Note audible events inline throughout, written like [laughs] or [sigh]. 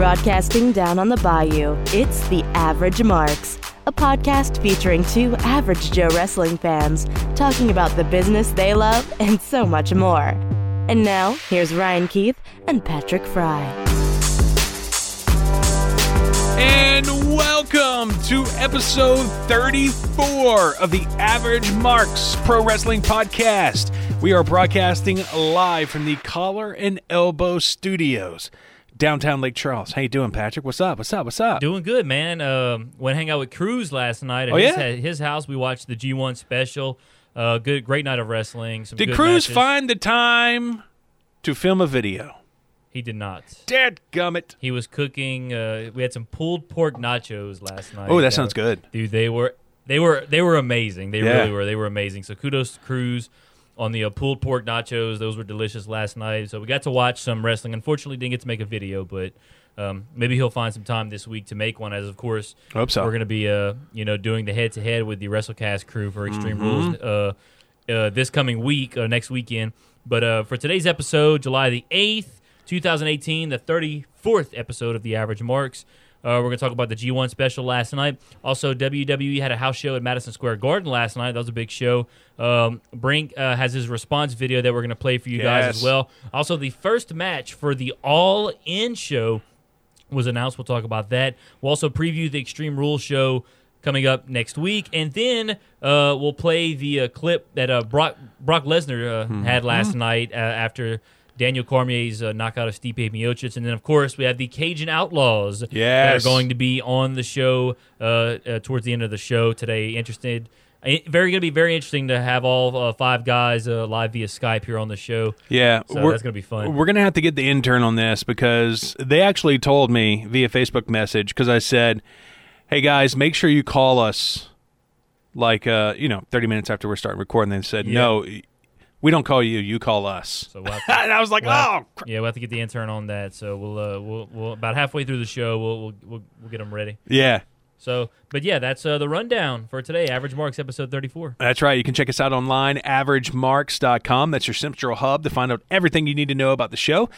Broadcasting down on the bayou, it's The Average Marks, a podcast featuring two average Joe wrestling fans talking about the business they love and so much more. And now, here's Ryan Keith and Patrick Fry. And welcome to episode 34 of the Average Marks Pro Wrestling Podcast. We are broadcasting live from the Collar and Elbow Studios, downtown Lake Charles. How you doing, Patrick? What's up? What's up? What's up? Doing good, man. Um, went hang out with Cruz last night at Oh, his, yeah? his house. We watched the G1 special. Uh, good, great night of wrestling. Some Did Cruz matches. find the time to film a video? He did not. Dead gummit. He was cooking. Uh, we had some pulled pork nachos last night. Oh, that sounds good. dude. They were they were they were amazing. They Yeah. really were. They were amazing. So kudos to Cruz on the uh, pulled pork nachos. Those were delicious last night. So we got to watch some wrestling. Unfortunately, didn't get to make a video, but um, maybe he'll find some time this week to make one. As of course, Hope so. we're going to be uh you know doing the head to head with the WrestleCast crew for Extreme Mm-hmm. Rules uh, uh this coming week uh, next weekend. But uh, for today's episode, July the eighth. 2018, the 34th episode of The Average Marks. Uh, we're going to talk about the G1 special last night. Also, WWE had a house show at Madison Square Garden last night. That was a big show. Um, Brink uh, has his response video that we're going to play for you guys as well. Also, the first match for the All In show was announced. We'll talk about that. We'll also preview the Extreme Rules show coming up next week, and then uh, we'll play the uh, clip that uh, Brock Brock Lesnar uh, had last night uh, after Daniel Cormier's uh, knockout of Stipe Miocic, and then of course we have the Cajun Outlaws that are going to be on the show uh, uh, towards the end of the show today. Interested. eh, Very going to be very interesting to have all uh, five guys uh, live via Skype here on the show. Yeah, So that's gonna be fun. We're gonna have to get the intern on this because they actually told me via Facebook message because I said, "Hey guys, make sure you call us." Like, uh, you know, thirty minutes after we're starting recording, they said, Yeah. "No, we don't call you. You call us." So we'll to- [laughs] and I was like, We'll "Oh, cr- yeah, we'll have to get the intern on that. So we'll, uh, we'll, we'll about halfway through the show, we'll, we'll, we'll, we'll get them ready. yeah." So, but yeah, that's uh, the rundown for today. Average Marks, episode thirty-four. That's right. You can check us out online, averagemarks.com. That's your central hub to find out everything you need to know about the show.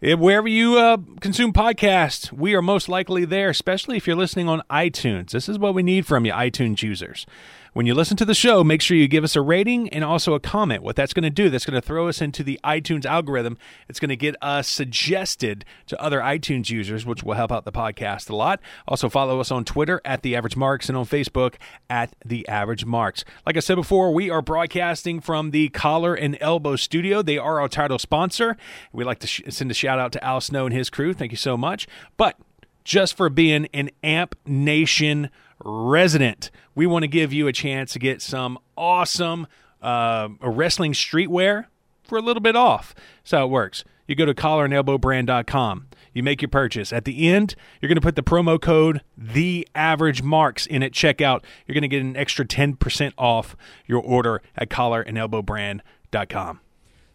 Eh, Wherever you uh, consume podcasts, we are most likely there, especially if you're listening on iTunes. This is what we need from you, iTunes users. When you listen to the show, make sure you give us a rating and also a comment. What that's going to do, that's going to throw us into the iTunes algorithm. It's going to get us suggested to other iTunes users, which will help out the podcast a lot. Also, follow us on Twitter at The Average Marks and on Facebook at The Average Marks. Like I said before, we are broadcasting from the Collar and Elbow Studio. They are our title sponsor. We'd like to sh- send a shout out to Al Snow and his crew. Thank you so much. But just for being an Amp Nation resident. We want to give you a chance to get some awesome uh, wrestling streetwear for a little bit off. That's how it works. You go to collarandelbowbrand.com. You make your purchase. At the end, you're going to put the promo code The Average Marks in at checkout. You're going to get an extra 10% off your order at collarandelbowbrand.com.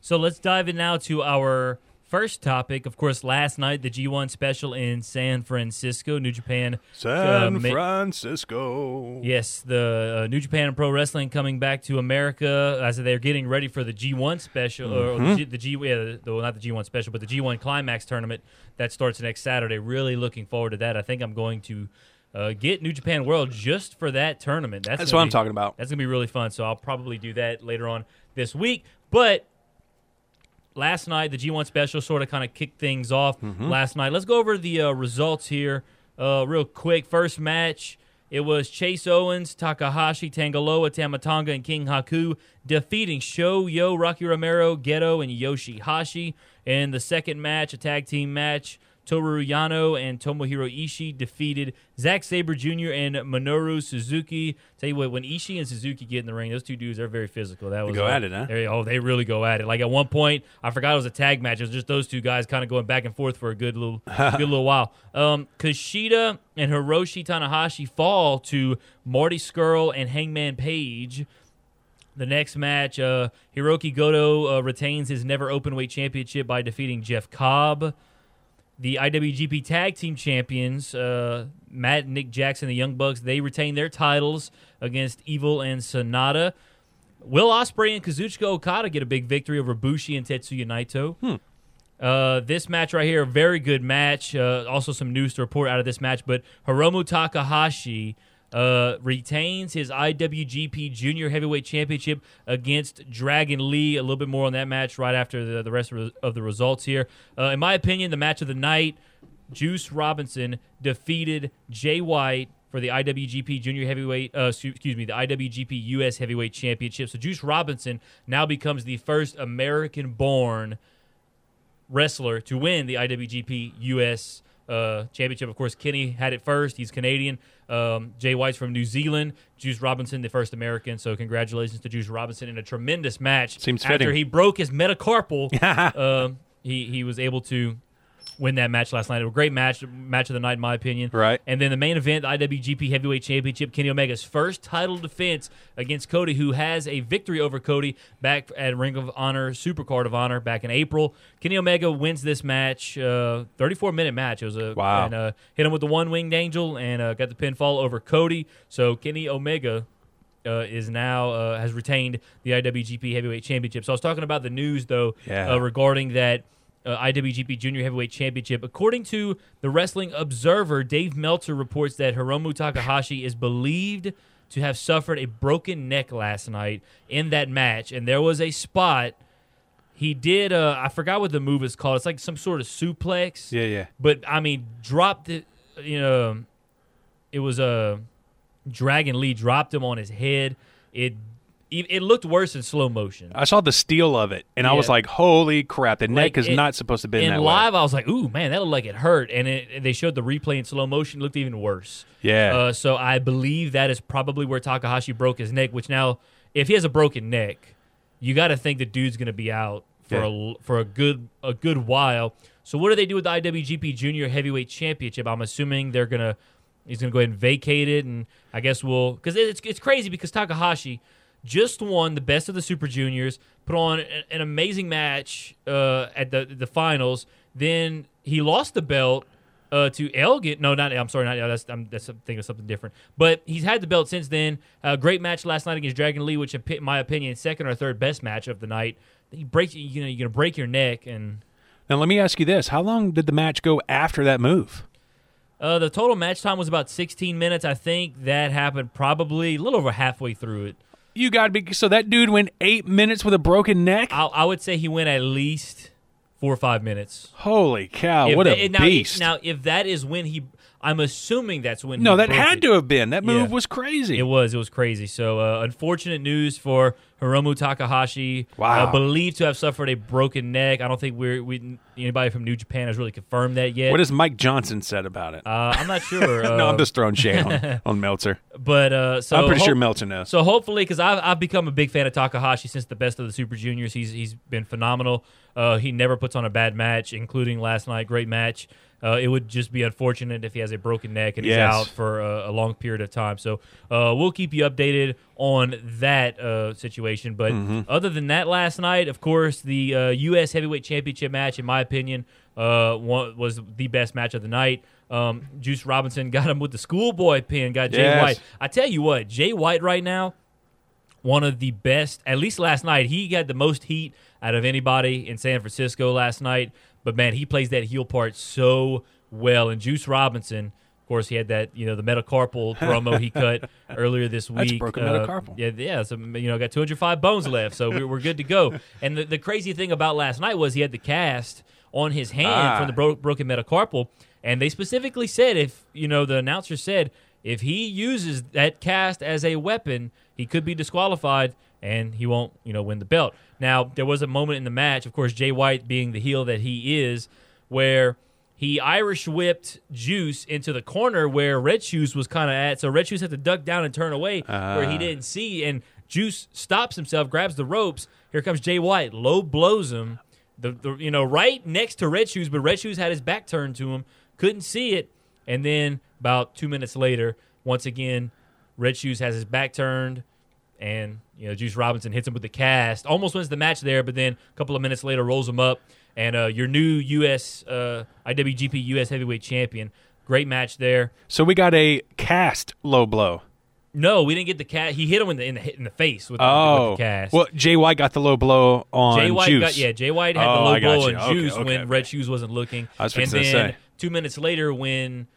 So let's dive in now to our first topic. Of course, last night the G1 special in San Francisco, New Japan. San uh, Francisco. Yes, the uh, New Japan Pro Wrestling coming back to America as they're getting ready for the G1 special, or the G, the G yeah, the, well, not the G1 special, but the G1 Climax tournament that starts next Saturday. Really looking forward to that. I think I'm going to uh, get New Japan World just for that tournament. That's, That's what I'm talking about. That's gonna be really fun. So I'll probably do that later on this week. But last night the G1 special sort of kind of kicked things off Mm-hmm. last night. Let's go over the uh, results here uh, real quick. First match, it was Chase Owens, Takahashi, Tangaloa, Tamatonga, and King Haku defeating Sho Yo, Rocky Romero, Gedo, and Yoshihashi. And the second match, a tag team match, Toru Yano and Tomohiro Ishii defeated Zack Sabre Jr. and Minoru Suzuki. Tell you what, when Ishii and Suzuki get in the ring, those two dudes are very physical. That was go uh, at it, huh? they- oh, they really go at it. Like at one point, I forgot it was a tag match. It was just those two guys kind of going back and forth for a good little, [laughs] good little while. Um, Kushida and Hiroshi Tanahashi fall to Marty Scurll and Hangman Page. The next match, uh, Hirooki Goto uh, retains his never openweight championship by defeating Jeff Cobb. The IWGP Tag Team Champions, uh, Matt Nick Jackson, the Young Bucks, they retain their titles against Evil and Sanada. Will Ospreay and Kazuchika Okada get a big victory over Bushi and Tetsuya Naito. Uh, this match right here, a very good match. Uh, also, some news to report out of this match. But Hiromu Takahashi uh, retains his IWGP Junior Heavyweight Championship against Dragon Lee. A little bit more on that match right after the, the rest of, of the results here. Uh, in my opinion, the match of the night, Juice Robinson defeated Jay White for the IWGP Junior Heavyweight, uh, excuse me, the IWGP US Heavyweight Championship. So Juice Robinson now becomes the first American-born wrestler to win the IWGP US uh, Championship. Of course, Kenny had it first. He's Canadian. Um, Jay White's from New Zealand. Juice Robinson, the first American. So congratulations to Juice Robinson in a tremendous match. Seems after fitting. he broke his metacarpal. [laughs] um, he he was able to win that match last night. It was a great match, match of the night in my opinion. Right. And then the main event, the IWGP Heavyweight Championship, Kenny Omega's first title defense against Cody, who has a victory over Cody back at Ring of Honor, Supercard of Honor back in April. Kenny Omega wins this match, uh, 34 minute match. It was a Wow. And, uh, hit him with the one winged angel and uh, got the pinfall over Cody. So Kenny Omega uh, is now uh, has retained the IWGP Heavyweight Championship. So I was talking about the news though Yeah. uh, regarding that uh, IWGP Junior Heavyweight Championship. According to the Wrestling Observer, Dave Meltzer reports that Hiromu Takahashi is believed to have suffered a broken neck last night in that match, and there was a spot. He did. Uh, I forgot what the move is called. It's like some sort of suplex. Yeah, yeah. But I mean, dropped it. You know, it was a Dragon Lee dropped him on his head. It it it looked worse in slow motion. I saw the steel of it, and I was like, "Holy crap! The neck Like, is it- not supposed to be in that live, way." I was like, "Ooh, man, that looked like it hurt." And it, and they showed the replay in slow motion; it looked even worse. Yeah, Uh, so I believe that is probably where Takahashi broke his neck. Which now, if he has a broken neck, you got to think the dude's going to be out for a for a good a good while. So what do they do with the IWGP Junior Heavyweight Championship? I'm assuming they're gonna he's gonna go ahead and vacate it, and I guess we'll because it's it's crazy because Takahashi just won the best of the Super Juniors, put on an, amazing match uh, at the the finals. Then he lost the belt uh, to Elgin. No, not I'm sorry, not that's I'm that's thinking of something different. But he's had the belt since then. A great match last night against Dragon Lee, which in my opinion, second or third best match of the night. He breaks you know you're gonna break your neck and. now let me ask you this: How long did the match go after that move? Uh, the total match time was about 16 minutes. I think that happened probably a little over halfway through it. You got to be so that dude went eight minutes with a broken neck. I, I would say he went at least four or five minutes. Holy cow! If what a now, beast! Now, if that is when he, I'm assuming that's when. no, that had it. to have been. That move Yeah. was crazy. It was. It was crazy. So, uh, unfortunate news for Hiromu Takahashi. Wow. Uh, believed to have suffered a broken neck. I don't think we're we anybody from New Japan has really confirmed that yet. what has Mike Johnson said about it? uh, I'm not sure. [laughs] Uh, no, I'm just throwing shade on, [laughs] on Meltzer. But uh, so I'm pretty sure hope- Meltzer knows. So hopefully, because I've, I've become a big fan of Takahashi since the best of the Super Juniors. He's he's been phenomenal. Uh, he never puts on a bad match, including last night. Great match. Uh, it would just be unfortunate if he has a broken neck and he's out for a, a long period of time. So uh, we'll keep you updated on that uh, situation. But Mm-hmm. other than that, last night, of course, the uh, U.S. Heavyweight Championship match, in my opinion, uh, one, was the best match of the night. Um, Juice Robinson [laughs] got him with the schoolboy pin. Got Jay Yes. White. I tell you what, Jay White right now one of the best. At least last night, he got the most heat out of anybody in San Francisco last night. But man, he plays that heel part so well. And Juice Robinson, of course, he had that you know the metacarpal [laughs] promo he cut earlier this That's week. broken Uh, metacarpal. Yeah, yeah. So you know, got 205 bones left, so we're, we're good to go. And the, the crazy thing about last night was he had the cast on his hand Ah. from the bro- broken metacarpal, and they specifically said if you know the announcer said if he uses that cast as a weapon, he could be disqualified and he won't, you know, win the belt. Now, there was a moment in the match, of course, Jay White being the heel that he is, where he Irish whipped Juice into the corner where Red Shoes was kind of at. So Red Shoes had to duck down and turn away where he Ah. didn't see. And Juice stops himself, grabs the ropes. Here comes Jay White, low blows him. The, the you know right next to Red Shoes, but Red Shoes had his back turned to him, couldn't see it. And then about two minutes later, once again, Red Shoes has his back turned, and you know Juice Robinson hits him with the cast, almost wins the match there. But then a couple of minutes later, rolls him up, and uh, your new U.S. Uh, IWGP U.S. Heavyweight Champion. Great match there. So we got a cast low blow. No, we didn't get the cast. He hit him in the in the, in the face with, the- Oh, with the cast. well, Jay White got the low blow on Jay White Juice. got yeah. Jay White had Oh, the low blow you. on Okay, Juice okay, when okay. Red Shoes wasn't looking. I was and then say. two minutes later, when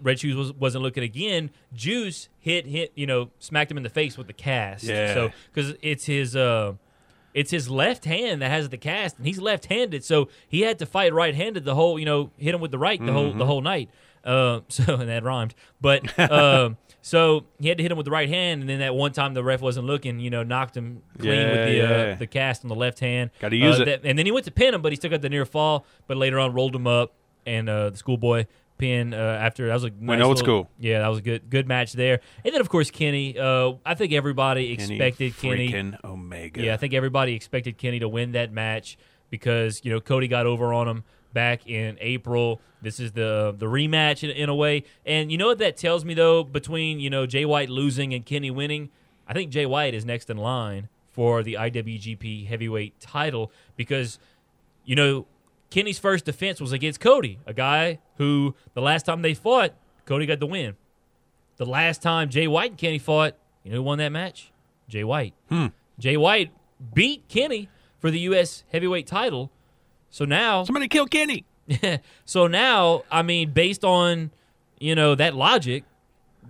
Red Shoes was, wasn't looking again, Juice hit hit you know smacked him in the face with the cast. Yeah. So because it's his uh, it's his left hand that has the cast, and he's left-handed, so he had to fight right-handed the whole you know hit him with the right the whole Mm-hmm. the whole night. Uh, [laughs] so and that rhymed, but. Uh, [laughs] So he had to hit him with the right hand, and then that one time the ref wasn't looking, you know, knocked him clean Yeah, with the yeah. uh, the cast on the left hand. Gotta use Uh, it. that- and then he went to pin him, but he still got the near fall. But later on, rolled him up, and uh, the schoolboy pin uh, after that was a nice old little- school. Yeah, that was a good good match there. And then of course Kenny. Uh, I think everybody expected Kenny. Omega. Yeah, I think everybody expected Kenny to win that match because you know Cody got over on him back in April. This is the the rematch in, in a way, and you know what that tells me though. Between you know Jay White losing and Kenny winning, I think Jay White is next in line for the IWGP Heavyweight Title because you know Kenny's first defense was against Cody, a guy who the last time they fought, Cody got the win. The last time Jay White and Kenny fought, you know who won that match? Jay White. Hmm. Jay White beat Kenny for the U.S. heavyweight title. So now, [laughs] Somebody kill Kenny. so now, I mean, based on you know that logic,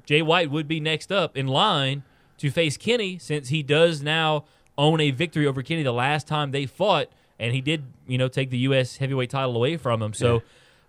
Jay White would be next up in line to face Kenny since he does now own a victory over Kenny the last time they fought, and he did you know take the U.S. heavyweight title away from him. So.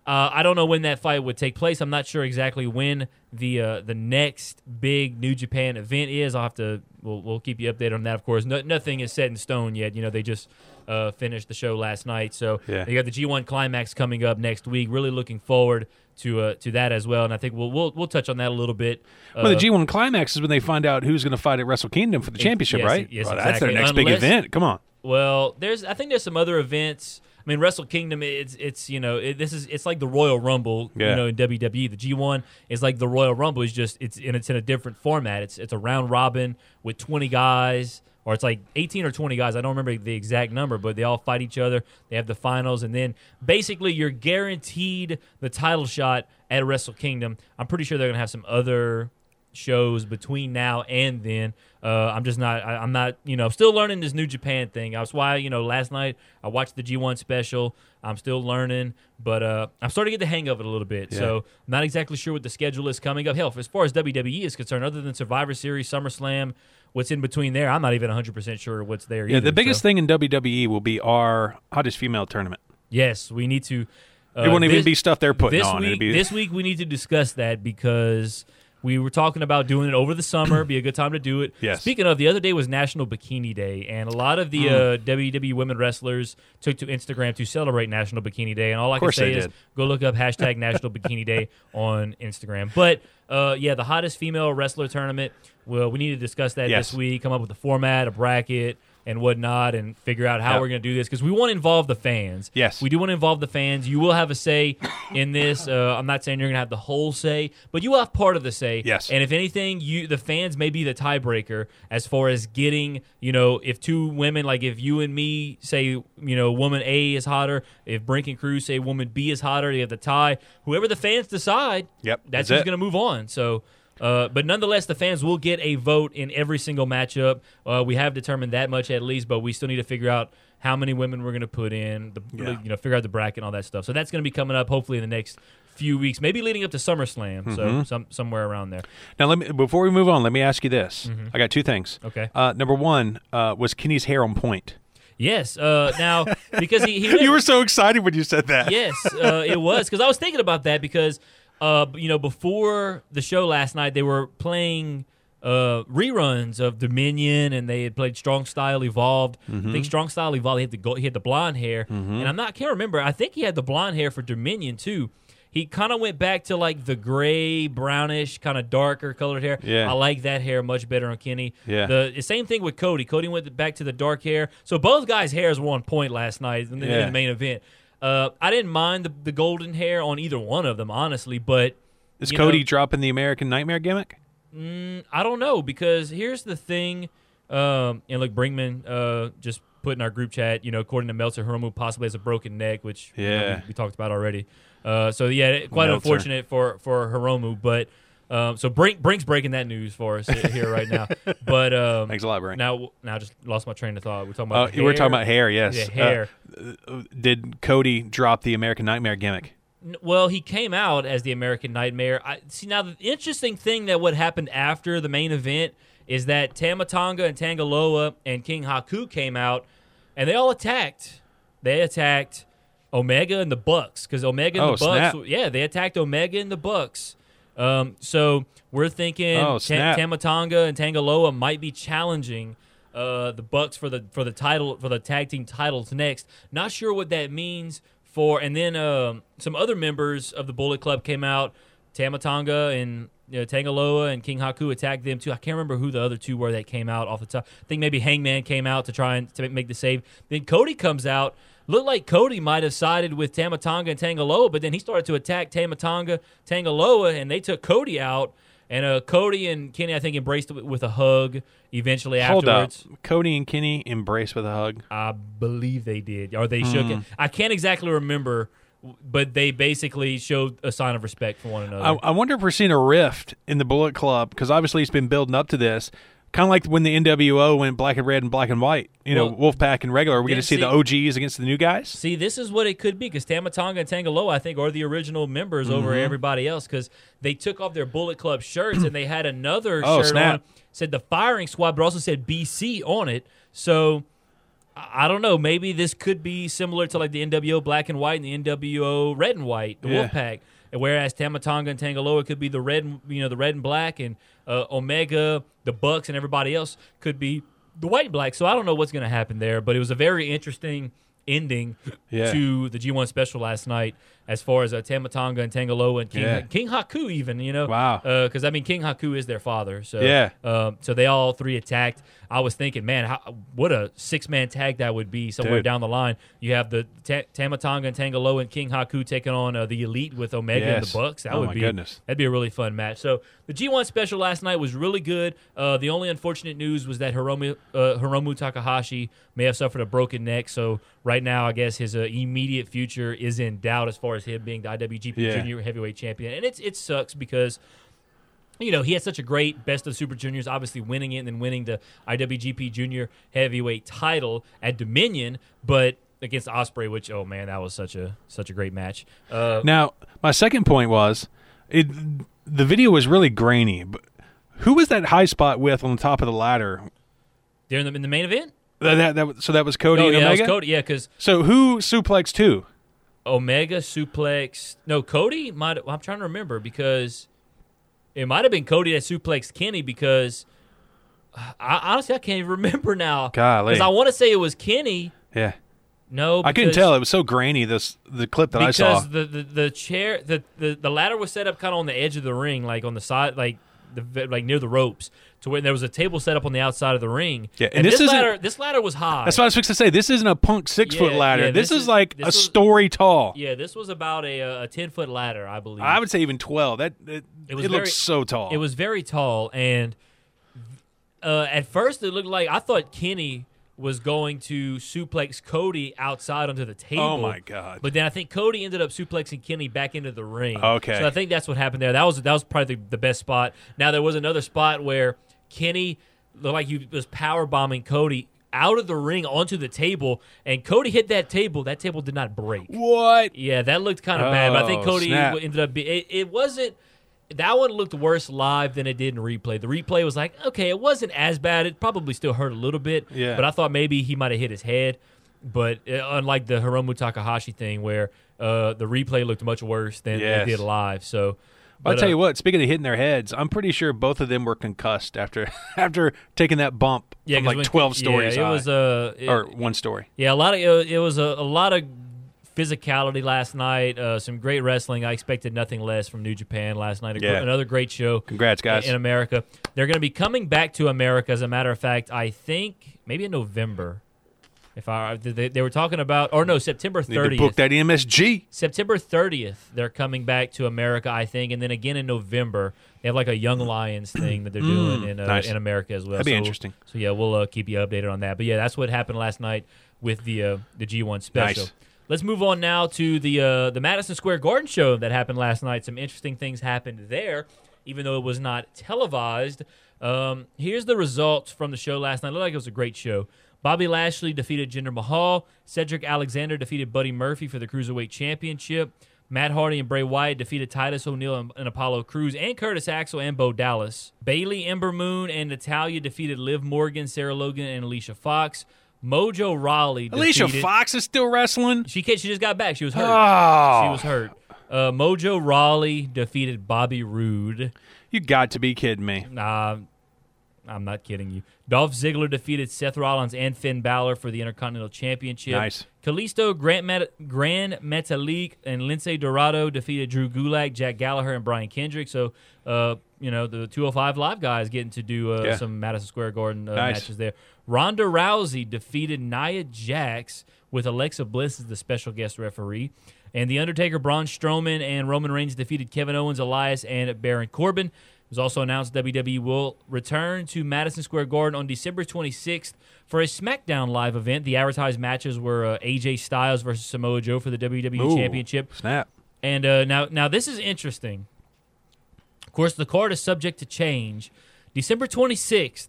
Uh, I don't know when that fight would take place. I'm not sure exactly when the uh, the next big New Japan event is. I'll have to. We'll, we'll keep you updated on that. Of course, no, nothing is set in stone yet. You know, they just uh, finished the show last night, so Yeah. they got the G1 climax coming up next week. Really looking forward to uh, to that as well. And I think we'll we'll, we'll touch on that a little bit. Uh, Well, the G1 climax is when they find out who's going to fight at Wrestle Kingdom for the championship, yes, right? yes, Well, That's their exactly. next big event. Come on. Well, there's I think there's some other events. I mean, Wrestle Kingdom. It's it's you know it, this is it's like the Royal Rumble. Yeah. You know in WWE, the G1 is like the Royal Rumble. It's just it's and it's in a different format. It's it's a round robin with 20 guys. Or it's like 18 or 20 guys. I don't remember the exact number, but they all fight each other. They have the finals, and then basically you're guaranteed the title shot at Wrestle Kingdom. I'm pretty sure they're gonna have some other shows between now and then. Uh, I'm just not. I, I'm not. You know, still learning this New Japan thing. That's why you know last night I watched the G1 special. I'm still learning, but uh, I'm starting to get the hang of it a little bit. So I'm not exactly sure what the schedule is coming up. Hell, as far as WWE is concerned, other than Survivor Series, SummerSlam, what's in between there, I'm not even 100 percent sure what's there. Yeah, either, the biggest so. thing in WWE will be our hottest female tournament. Yes, we need to. Uh, It won't even be stuff they're putting this on. Week, be- This week we need to discuss that because we were talking about doing it over the summer. be a good time to do it. Yes. Speaking of, the other day was National Bikini Day, and a lot of the Mm. uh, WWE women wrestlers took to Instagram to celebrate National Bikini Day. And all I can say is did. go look up hashtag [laughs] National Bikini Day on Instagram. But uh, yeah, the hottest female wrestler tournament. Well, we need to discuss that Yes. this week. Come up with a format, a bracket. And whatnot, and figure out how Yep. we're going to do this because we want to involve the fans. Yes. we do want to involve the fans. You will have a say in this. [coughs] Uh, I'm not saying you're going to have the whole say, but you will have part of the say. Yes. And if anything, you the fans may be the tiebreaker as far as getting. You know, if two women, like if you and me say, you know, woman A is hotter, if Brink and Cruz say woman B is hotter, you have the tie. Whoever the fans decide, Yep, that's, that's who's going to move on. So. Uh, but nonetheless, the fans will get a vote in every single matchup. Uh, we have determined that much at least, but we still need to figure out how many women we're going to put in. The, Yeah. You know, figure out the bracket and all that stuff. So that's going to be coming up hopefully in the next few weeks, maybe leading up to SummerSlam. Mm-hmm. So some somewhere around there. Now, let me before we move on, let me ask you this. I got two things. Mm-hmm. Okay. Uh, number one uh, was Kenny's hair on point. Yes. Uh, now because he, he [laughs] You were so excited when you said that. yes, uh, it was because I was thinking about that because uh, you know before the show last night they were playing uh, reruns of Dominion and they had played Strong Style Evolved. I think Strong Style Evolved he had the go- he had the blonde hair and I'm not can't remember. I think he had the blonde hair for Dominion too. He kind of went back to like the gray, brownish, kind of darker colored hair. Yeah. I like that hair much better on Kenny. Yeah. The same thing with Cody. Cody went back to the dark hair. So both guys' hairs were on point last night in the, in the main event. Uh, I didn't mind the, the golden hair on either one of them, honestly. But Is Cody know, dropping the American Nightmare gimmick? I don't know because here's the thing. Um, and look, Brinkman uh, just put in our group chat. You know, according to Meltzer, Hiromu possibly has a broken neck, which you know, Yeah. we, we talked about already. Uh, so yeah, quite Meltzer. unfortunate for for Hiromu, but. Um, so Brink Brink's breaking that news for us here right now. [laughs] But um, Thanks a lot, Brink. now now I just lost my train of thought. We're talking Uh, about you were talking about hair, yes. Yeah, Uh, hair. uh, did Cody drop the American Nightmare gimmick? Well, he came out as the American Nightmare. I see now the interesting thing that what happened after the main event is that Tamatonga and Tangaloa and King Haku came out and they all attacked. They attacked Omega and the Bucks because Omega and Oh, the Bucks, snap. yeah, they attacked Omega and the Bucks. Um, so we're thinking Oh, Ta-. Tamatonga and Tangaloa might be challenging uh, the Bucks for the for the title for the tag team titles next. Not sure what that means for. And then um, some other members of the Bullet Club came out. Tamatonga and you know, Tangaloa and King Haku attacked them too. I can't remember who the other two were that came out off the top. I think maybe Hangman came out to try and to make the save. Then Cody comes out. Looked like Cody might have sided with Tamatonga and Tangaloa, but then he started to attack Tamatonga, Tangaloa, and they took Cody out. And uh, Cody and Kenny, I think, embraced with a hug eventually Hold afterwards. up. Cody and Kenny embrace with a hug. I believe they did, or they shook Hmm. it. I can't exactly remember, but they basically showed a sign of respect for one another. I, I wonder if we're seeing a rift in the Bullet Club because obviously it's been building up to this. Kind of like when the NWO went black and red and black and white. You know, Well, Wolfpack and regular. Are we yeah, going to see, see- the OGs against the new guys? See, this is what it could be because Tamatonga and Tangaloa, I think, are the original members over Mm-hmm. everybody else because they took off their Bullet Club shirts and they had another [clears throat] Oh, shirt snap. on said the Firing Squad, but also said BC on it. So I don't know. Maybe this could be similar to like the NWO Black and White and the NWO Red and White, the Yeah. Wolfpack. Whereas Tamatonga and Tangaloa could be the red, and- you know, the red and black, and uh, Omega, the Bucks, and everybody else could be the white and black. So I don't know what's going to happen there, but it was a very interesting ending Yeah. to the G1 special last night as far as uh, Tamatonga and Tangaloa and King, Yeah. King Haku even, you know. Wow. Because, I mean, King Haku is their father. So, Yeah. um, so they all three attacked. I was thinking, man, how, what a six-man tag that would be somewhere Dude. down the line. You have the ta- Tamatonga and Tangaloa and King Haku taking on uh, the Elite with Omega and the Bucks. That Oh, would my be goodness. That'd be a really fun match. So the G1 special last night was really good. Uh, the only unfortunate news was that Hiromu, uh, Hiromu Takahashi may have suffered a broken neck. So right now, I guess his uh, immediate future is in doubt as far as him being the IWGP Yeah. Junior Heavyweight Champion. And it's it sucks because you know, he had such a great best of Super Juniors, obviously winning it and then winning the IWGP Junior Heavyweight title at Dominion, but against Ospreay, which oh man, that was such a such a great match. Uh, Now, my second point was it. The video was really grainy. But who was that high spot with on the top of the ladder? during the in the main event, That, that, that- so that was Cody oh and yeah, that Omega. was Cody. Yeah, because So who suplexed who? Omega suplex. No, Cody might. I'm trying to remember because it might have been Cody that suplexed Kenny because uh, I honestly I can't even [laughs] remember now. Because I want to say it was Kenny. Yeah, No, I couldn't tell. It was so grainy. This the clip that I saw. because the, the the chair the, the the ladder was set up kind of on the edge of the ring, like on the side, like the like near the ropes, to where there was a table set up on the outside of the ring. Yeah, and, and this this, ladder this ladder was high. That's what I was fixing to say. This isn't a punk six foot ladder. yeah, this, this is, like this a was- story tall. yeah, this was about a a ten foot ladder, I believe. I would say even twelve. That it, It was it very- looks so tall. It was very tall, and uh, at first it looked like I thought Kenny was going to suplex Cody outside onto the oh table. Oh, my God. But then I think Cody ended up suplexing Kenny back into the ring. Okay. So I think that's what happened there. That was that was probably the, the best spot. Now there was another spot where Kenny looked like he was power bombing Cody out of the ring onto the table, and Cody hit that table. That table did not break. what? Yeah, that looked kind of bad. But I think Oh, Cody snap. ended up. Be, it, it wasn't. That one looked worse live than it did in replay. The replay was like, okay, it wasn't as bad. It probably still hurt a little bit. Yeah. But I thought maybe he might have hit his head. But uh, unlike the Hiromu Takahashi thing, where uh, the replay looked much worse than Yes. it did live. So, I'll but, tell uh, you what. Speaking of hitting their heads, I'm pretty sure both of them were concussed after [laughs] after taking that bump yeah, from like when- 12 stories Yeah, it high. was uh, or one story. Yeah, a lot of it was a, a lot of physicality last night. Uh, some great wrestling. I expected nothing less from New Japan last night. Yeah. another great show. Congrats, guys. In America, they're going to be coming back to America. As a matter of fact, I think maybe in November. If I they, they were talking about, or no, September Need to thirtieth. book that MSG. September 30th, they're coming back to America, I think, and then again in November, they have like a Young Lions thing that they're [clears throat] doing in uh, Mm, nice. in America as well. That'd be So- interesting. So yeah, we'll uh, keep you updated on that. But yeah, that's what happened last night with the uh, the G1 special. Nice. Let's move on now to the uh, the Madison Square Garden show that happened last night. Some interesting things happened there. even though it was not televised. Um, here's the results from the show last night. It looked like it was a great show. Bobby Lashley defeated Jinder Mahal. Cedric Alexander defeated Buddy Murphy for the Cruiserweight Championship. Matt Hardy and Bray Wyatt defeated Titus O'Neil and, and Apollo Crews and Curtis Axel and Bo Dallas. Bayley, Ember Moon, and Natalya defeated Liv Morgan, Sarah Logan, and Alicia Fox. Mojo Rawley Alicia defeated, Fox is still wrestling. She can't, she just got back. She was hurt. Oh, She was hurt. Uh, Mojo Rawley defeated Bobby Roode. You got to be kidding me. Nah, I'm not kidding you. Dolph Ziggler defeated Seth Rollins and Finn Balor for the Intercontinental Championship. Nice. Kalisto, Grant Met- Gran Metalik, and Lince Dorado defeated Drew Gulak, Jack Gallagher, and Brian Kendrick. So, uh, you know, the 205 Live guys getting to do uh, Yeah. some Madison Square Garden uh, Nice. matches there. Ronda Rousey defeated Nia Jax with Alexa Bliss as the special guest referee. And The Undertaker, Braun Strowman, and Roman Reigns defeated Kevin Owens, Elias, and Baron Corbin. It was also announced WWE will return to Madison Square Garden on December 26th for a SmackDown live event. The advertised matches were uh, AJ Styles versus Samoa Joe for the WWE Ooh, Championship. Snap. And uh, now, now this is interesting. Of course, the card is subject to change. December 26th,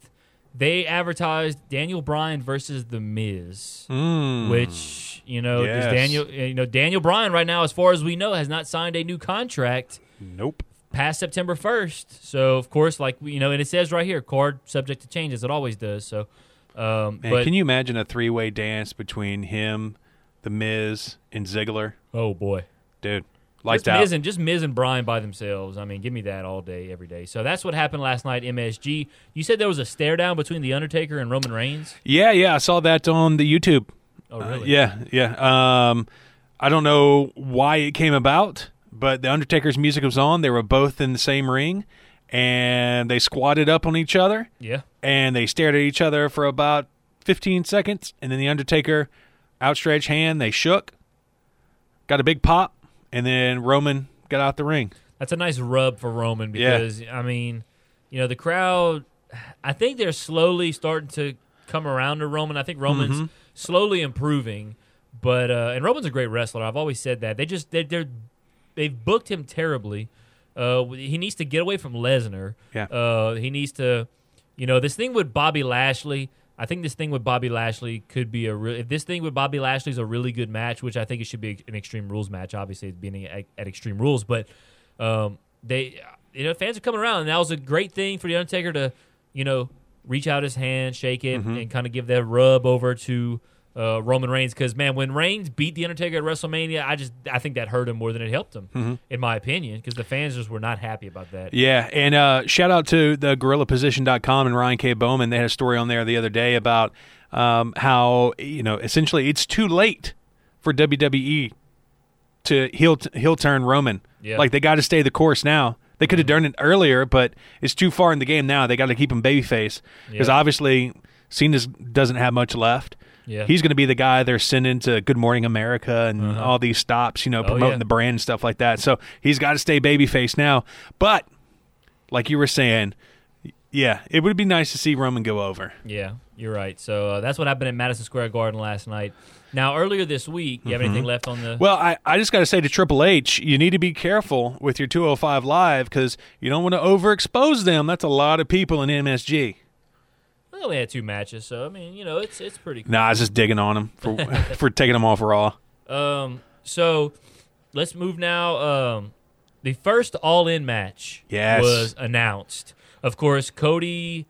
they advertised Daniel Bryan versus The Miz, which you know, Yes. Daniel, uh, you know, Daniel Bryan right now, as far as we know, has not signed a new contract Nope. past September 1st. So, of course, like you know, and it says right here, card subject to change as it always does. So, um, Man, but can you imagine a three-way dance between him, The Miz, and Ziggler? oh boy, Dude, lights just out. Miz and just Miz and Brian by themselves. I mean, give me that all day, every day. So that's what happened last night. MSG. You said there was a stare down between the Undertaker and Roman Reigns. Yeah, yeah, I saw that on the YouTube. Oh, Uh, really? yeah, yeah. Um, I don't know why it came about, but the Undertaker's music was on. They were both in the same ring, and they squatted up on each other, Yeah. and they stared at each other for about 15 seconds, and then the Undertaker outstretched hand, they shook, got a big pop, and then Roman got out the ring. That's a nice rub for Roman Yeah. because I mean, you know, the crowd. I think they're slowly starting to come around to Roman. I think Roman's Mm-hmm. slowly improving, but uh, and Roman's a great wrestler. I've always said that. They just they, they're they've booked him terribly. Uh, he needs to get away from Lesnar. Yeah. Uh, he needs to, you know, this thing with Bobby Lashley. I think this thing with Bobby Lashley could be a real. If this thing with Bobby Lashley is a really good match, which I think it should be an Extreme Rules match, obviously it's being at, at Extreme Rules, but um, they, you know, fans are coming around, and that was a great thing for the Undertaker to, you know, reach out his hand, shake it, and kind of give that rub over to uh, Roman Reigns. Because man, when Reigns beat the Undertaker at WrestleMania, I just I think that hurt him more than it helped him, in my opinion, because the fans just were not happy about that. Yeah, and uh, shout out to the GorillaPosition.com and Ryan K. Bowman. They had a story on there the other day about um, how you know essentially it's too late for WWE to heel heel turn Roman. Yeah. Like they got to stay the course now. They could have done it earlier, but it's too far in the game now. They got to keep him babyface because Yeah. obviously Cena doesn't have much left. Yeah. He's going to be the guy they're sending to Good Morning America and all these stops, you know, Uh-huh. Oh, promoting yeah. the brand and stuff like that. So he's got to stay babyface now. But like you were saying, yeah, it would be nice to see Roman go over. Yeah, you're right. So uh, that's what happened at Madison Square Garden last night. Now, earlier this week, you have anything left on the? Well, I, I just got to say to Triple H, you need to be careful with your 205 Live because you don't want to overexpose them. That's a lot of people in MSG. We only had two matches, so I mean, you know, it's it's pretty. cool. Nah, I was just digging on him for, [laughs] for taking him off Raw. Um, so let's move now. Um, the first All In match Yes. was announced. Of course, Cody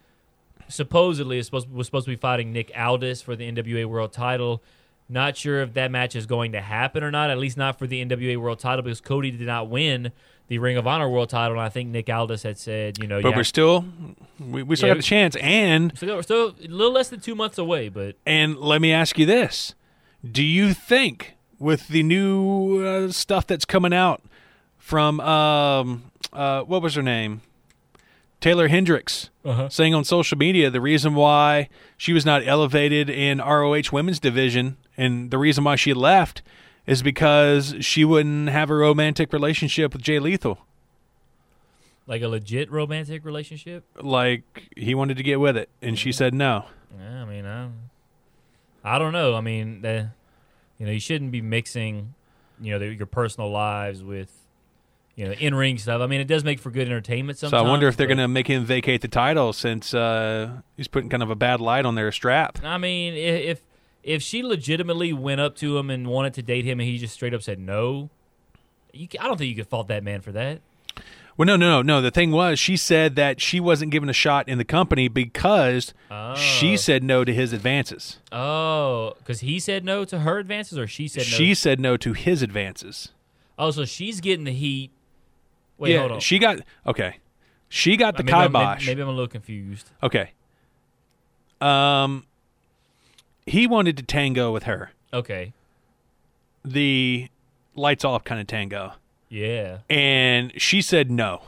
supposedly is supposed was supposed to be fighting Nick Aldis for the NWA World Title. Not sure if that match is going to happen or not. At least not for the NWA World Title because Cody did not win the Ring of Honor World Title, and I think Nick Aldis had said, you know, But yeah, we're still, we, we still Yeah. got a chance. And So we're still a little less than two months away, but And let me ask you this: Do you think, with the new uh, stuff that's coming out from um, uh, what was her name, Taeler Hendrix, Uh-huh. saying on social media the reason why she was not elevated in ROH Women's Division and the reason why she left is because she wouldn't have a romantic relationship with Jay Lethal. like a legit romantic relationship. Like he wanted to get with it, and she said no. Yeah, I mean, I, I don't know. I mean, the, you know, you shouldn't be mixing, you know, the, your personal lives with, you know in ring stuff. I mean, it does make for good entertainment. So I wonder if they're going to make him vacate the title since uh, he's putting kind of a bad light on their strap. I mean, if if she legitimately went up to him and wanted to date him, and he just straight up said no, you, I don't think you could fault that man for that. Well, no, no, no, no. The thing was, she said that she wasn't given a shot in the company because Oh. she said no to his advances. Oh, because he said no to her advances, or she said no. She said no to his advances. oh, so she's getting the heat. Wait, yeah, hold on. she got okay. She got the maybe, I'm, kibosh. maybe I'm a little confused. Okay. Um, he wanted to tango with her. Okay. The lights off kind of tango, Yeah. and she said no.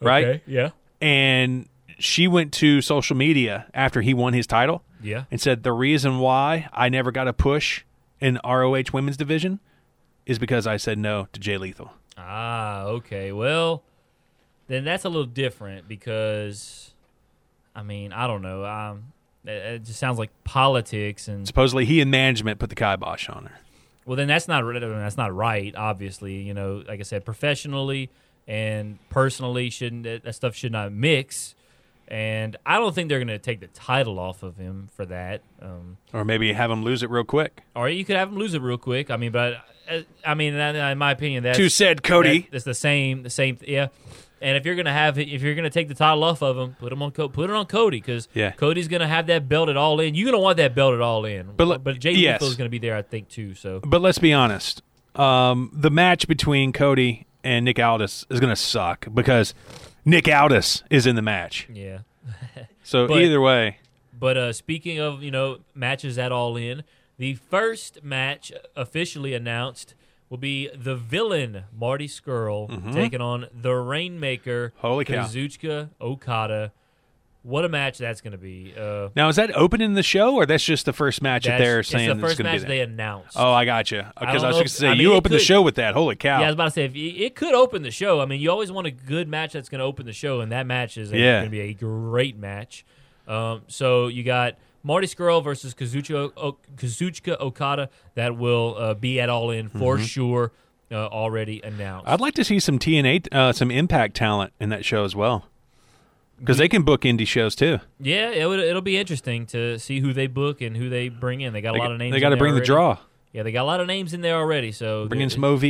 Right. Okay, Yeah. And she went to social media after he won his title Yeah. and said the reason why I never got a push in ROH women's division is because I said no to Jay Lethal. Ah, okay. Well, then that's a little different because, I mean, I don't know. Um, it, just sounds like politics, and Supposedly he and management put the kibosh on her. well, then that's not that's not right. Obviously, you know, like I said, professionally and personally, shouldn't that, that stuff should not mix. And I don't think they're going to take the title off of him for that. Um, Or maybe have him lose it real quick. or you could have him lose it real quick. I mean, but uh, I mean, in my opinion, that's Too said, Cody. That- It's the same, the same, yeah. And if you're gonna have, if you're gonna take the title off of him, put him on, put it on Cody because Yeah. Cody's gonna have that belt at all in. You're gonna want that belt at all in. But but Jay yes. Lethal's gonna be there, I think, too. So But let's be honest. Um, the match between Cody and Nick Aldis is going to suck because Nick Aldis is in the match. yeah. [laughs] So But- either way, But uh, speaking of you know matches at All In, the first match officially announced will be the villain Marty Scurll taking on the Rainmaker Mm-hmm. Holy cow. Kazuchika Okada. What a match that's going to be! Uh, now is that opening the show or that's just the first match that they're it's saying the first going to match be they announced. Oh, I got you. Because don't I, was going to say I mean, you opened the show with that. Holy cow! Yeah, I was about to say if it could open the show. I mean, you always want a good match that's going to open the show, and that match is Yeah. going to be a great match. Um, so you got Marty Scurll versus Kazuchika, o- Kazuchika Okada that will uh, be at All In for sure. Uh, already announced. Mm-hmm. I'd like to see some TNA, uh, some Impact talent in that show as well, because they can book indie shows too. yeah, it would, it'll be interesting to see who they book and who they bring in. They got a They, lot of names. they got to bring the already. draw, Yeah, they got a lot of names in there already. So bring in some OVE.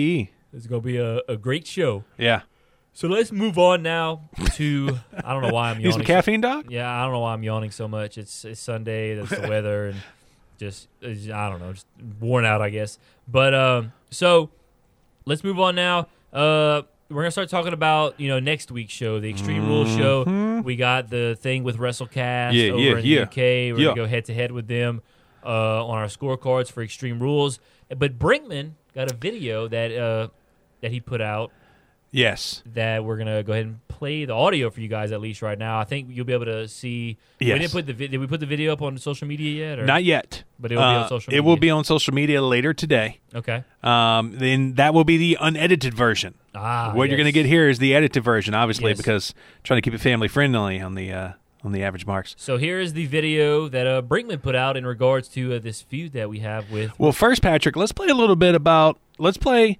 It's going to be a, a great show. Yeah, So let's move on now to I don't know why I'm [laughs] need some yawning. caffeine, doc? Yeah, I don't know why I'm yawning so much. It's it's Sunday. That's the weather, and just I don't know, just worn out, I guess. But um, so let's move on now. Uh, we're gonna start talking about you know next week's show, the Extreme Rules show. We got the thing with WrestleCast Mm-hmm. Yeah, over yeah, in yeah. the UK. We're gonna go head to head with them uh, on our scorecards for Extreme Rules. But Brinkman got a video that uh, that he put out Yes, that we're gonna go ahead and play the audio for you guys at least right now. I think you'll be able to see. Yes. We didn't put the vi- did we put the video up on social media yet? Or? not yet. But it will be on Uh, social It will media. be on social media later today. Okay. Um, then that will be the unedited version. Ah, what you're going to get here is the edited version, obviously, Yes. because trying to keep it family friendly on the uh, on the average marks. So here is the video that uh, Brinkman put out in regards to uh, this feud that we have with. Well, first, Patrick, let's play a little bit about. Let's play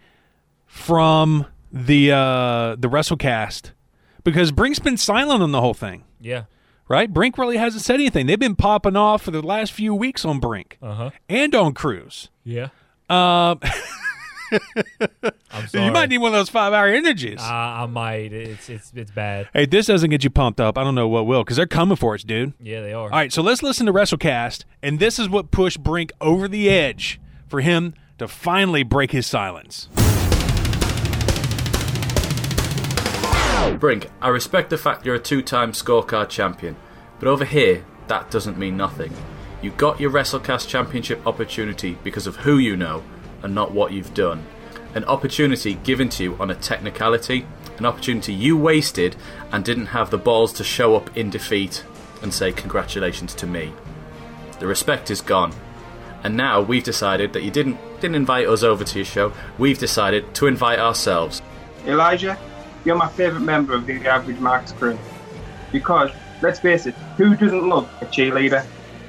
from the uh, the WrestleCast because Brink's been silent on the whole thing, Yeah. right? Brink really hasn't said anything. They've been popping off for the last few weeks on Brink Uh huh. and on Cruz. Yeah. Um, I'm sorry. [laughs] you might need one of those five hour energies. Uh, I might. It's it's it's bad. hey, this doesn't get you pumped up. I don't know what will because they're coming for us, dude. Yeah, they are. All right, so let's listen to WrestleCast, and this is what pushed Brink over the edge for him to finally break his silence. Brink, I respect the fact you're a two time scorecard champion, but over here, that doesn't mean nothing. You got your WrestleCast championship opportunity because of who you know and not what you've done. An opportunity given to you on a technicality, an opportunity you wasted and didn't have the balls to show up in defeat and say congratulations to me. The respect is gone. And now we've decided that you didn't didn't invite us over to your show. We've decided to invite ourselves. Elijah, you're my favourite member of the Average Marks crew. Because, let's face it, who doesn't love a cheerleader?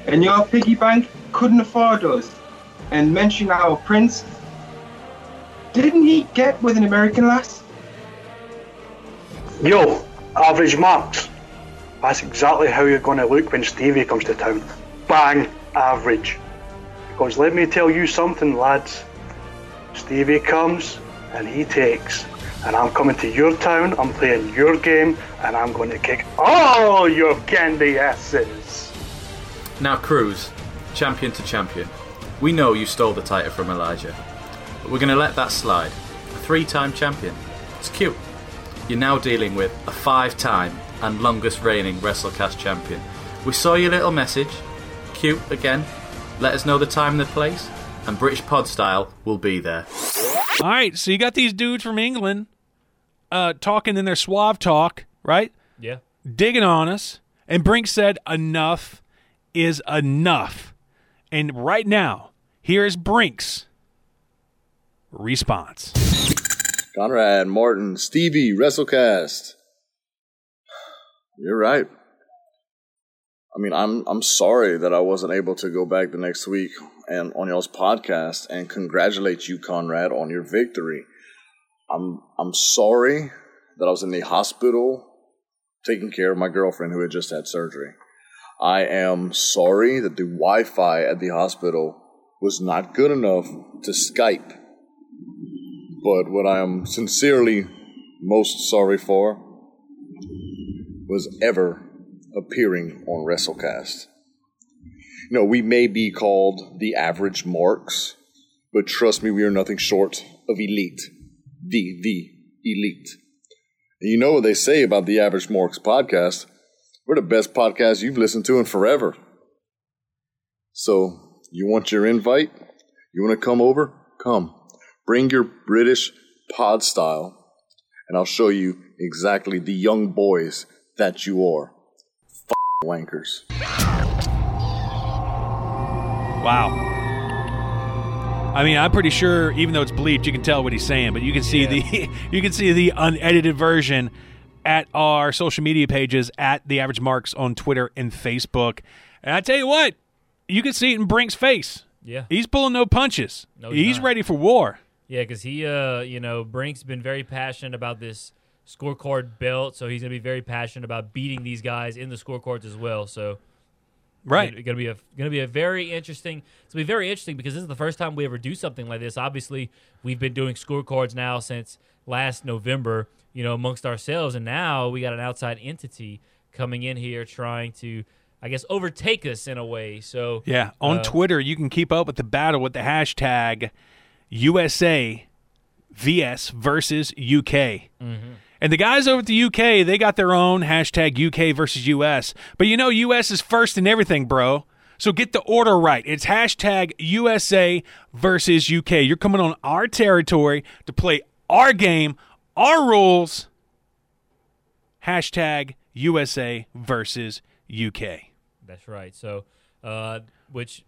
And your piggy bank couldn't afford us. And mention our prince. Didn't he get with an American lass? Yo, average marks. That's exactly how you're going to look when Stevie comes to town. Bang average. Because let me tell you something, lads. Stevie comes and he takes. And I'm coming to your town, I'm playing your game, and I'm going to kick all your candy asses. Now, Cruz, champion to champion. We know you stole the title from Elijah, but we're going to let that slide. A three time champion. It's cute. You're now dealing with a five time and longest reigning WrestleCast champion. We saw your little message. Cute again. Let us know the time and the place, and British Pod Style will be there. All right, so you got these dudes from England uh, talking in their suave talk, right? Yeah. Digging on us. And Brink said, enough is enough. And right now, here's Brink's response. Conrad, Martin, Stevie, WrestleCast. You're right. I mean, I'm I'm sorry that I wasn't able to go back the next week and on y'all's podcast and congratulate you, Conrad, on your victory. I'm I'm sorry that I was in the hospital taking care of my girlfriend who had just had surgery. I am sorry that the Wi-Fi at the hospital was not good enough to Skype. But what I am sincerely most sorry for was ever appearing on WrestleCast. You know, we may be called the average marks, but trust me, we are nothing short of elite. The, the elite. And you know what they say about the Average Marks podcast? We're the best podcast you've listened to in forever. So, you want your invite? You want to come over? Come. Bring your British pod style, and I'll show you exactly the young boys that you are. F- wankers. Wow. I mean, I'm pretty sure, even though it's bleeped, you can tell what he's saying. But you can see the [laughs] you can see the unedited version at our social media pages at the Average Marks on Twitter and Facebook. And I tell you what, you can see it in Brink's face. Yeah. He's pulling no punches. No, he's he's ready for war. Yeah, because he, uh, you know, Brink's been very passionate about this scorecard belt, so he's gonna be very passionate about beating these guys in the scorecards as well. So Right. It's gonna be a gonna be a very interesting. It's gonna be very interesting because this is the first time we ever do something like this. Obviously, we've been doing scorecards now since last November, you know, amongst ourselves, and now we got an outside entity coming in here trying to, I guess, overtake us in a way. So Yeah. On uh, Twitter, you can keep up with the battle with the hashtag USA VS versus UK. And the guys over at the UK, they got their own hashtag UK versus US. But you know, US is first in everything, bro. So get the order right. It's hashtag USA versus UK. You're coming on our territory to play our game, our rules. Hashtag USA versus UK. That's right. So, uh, which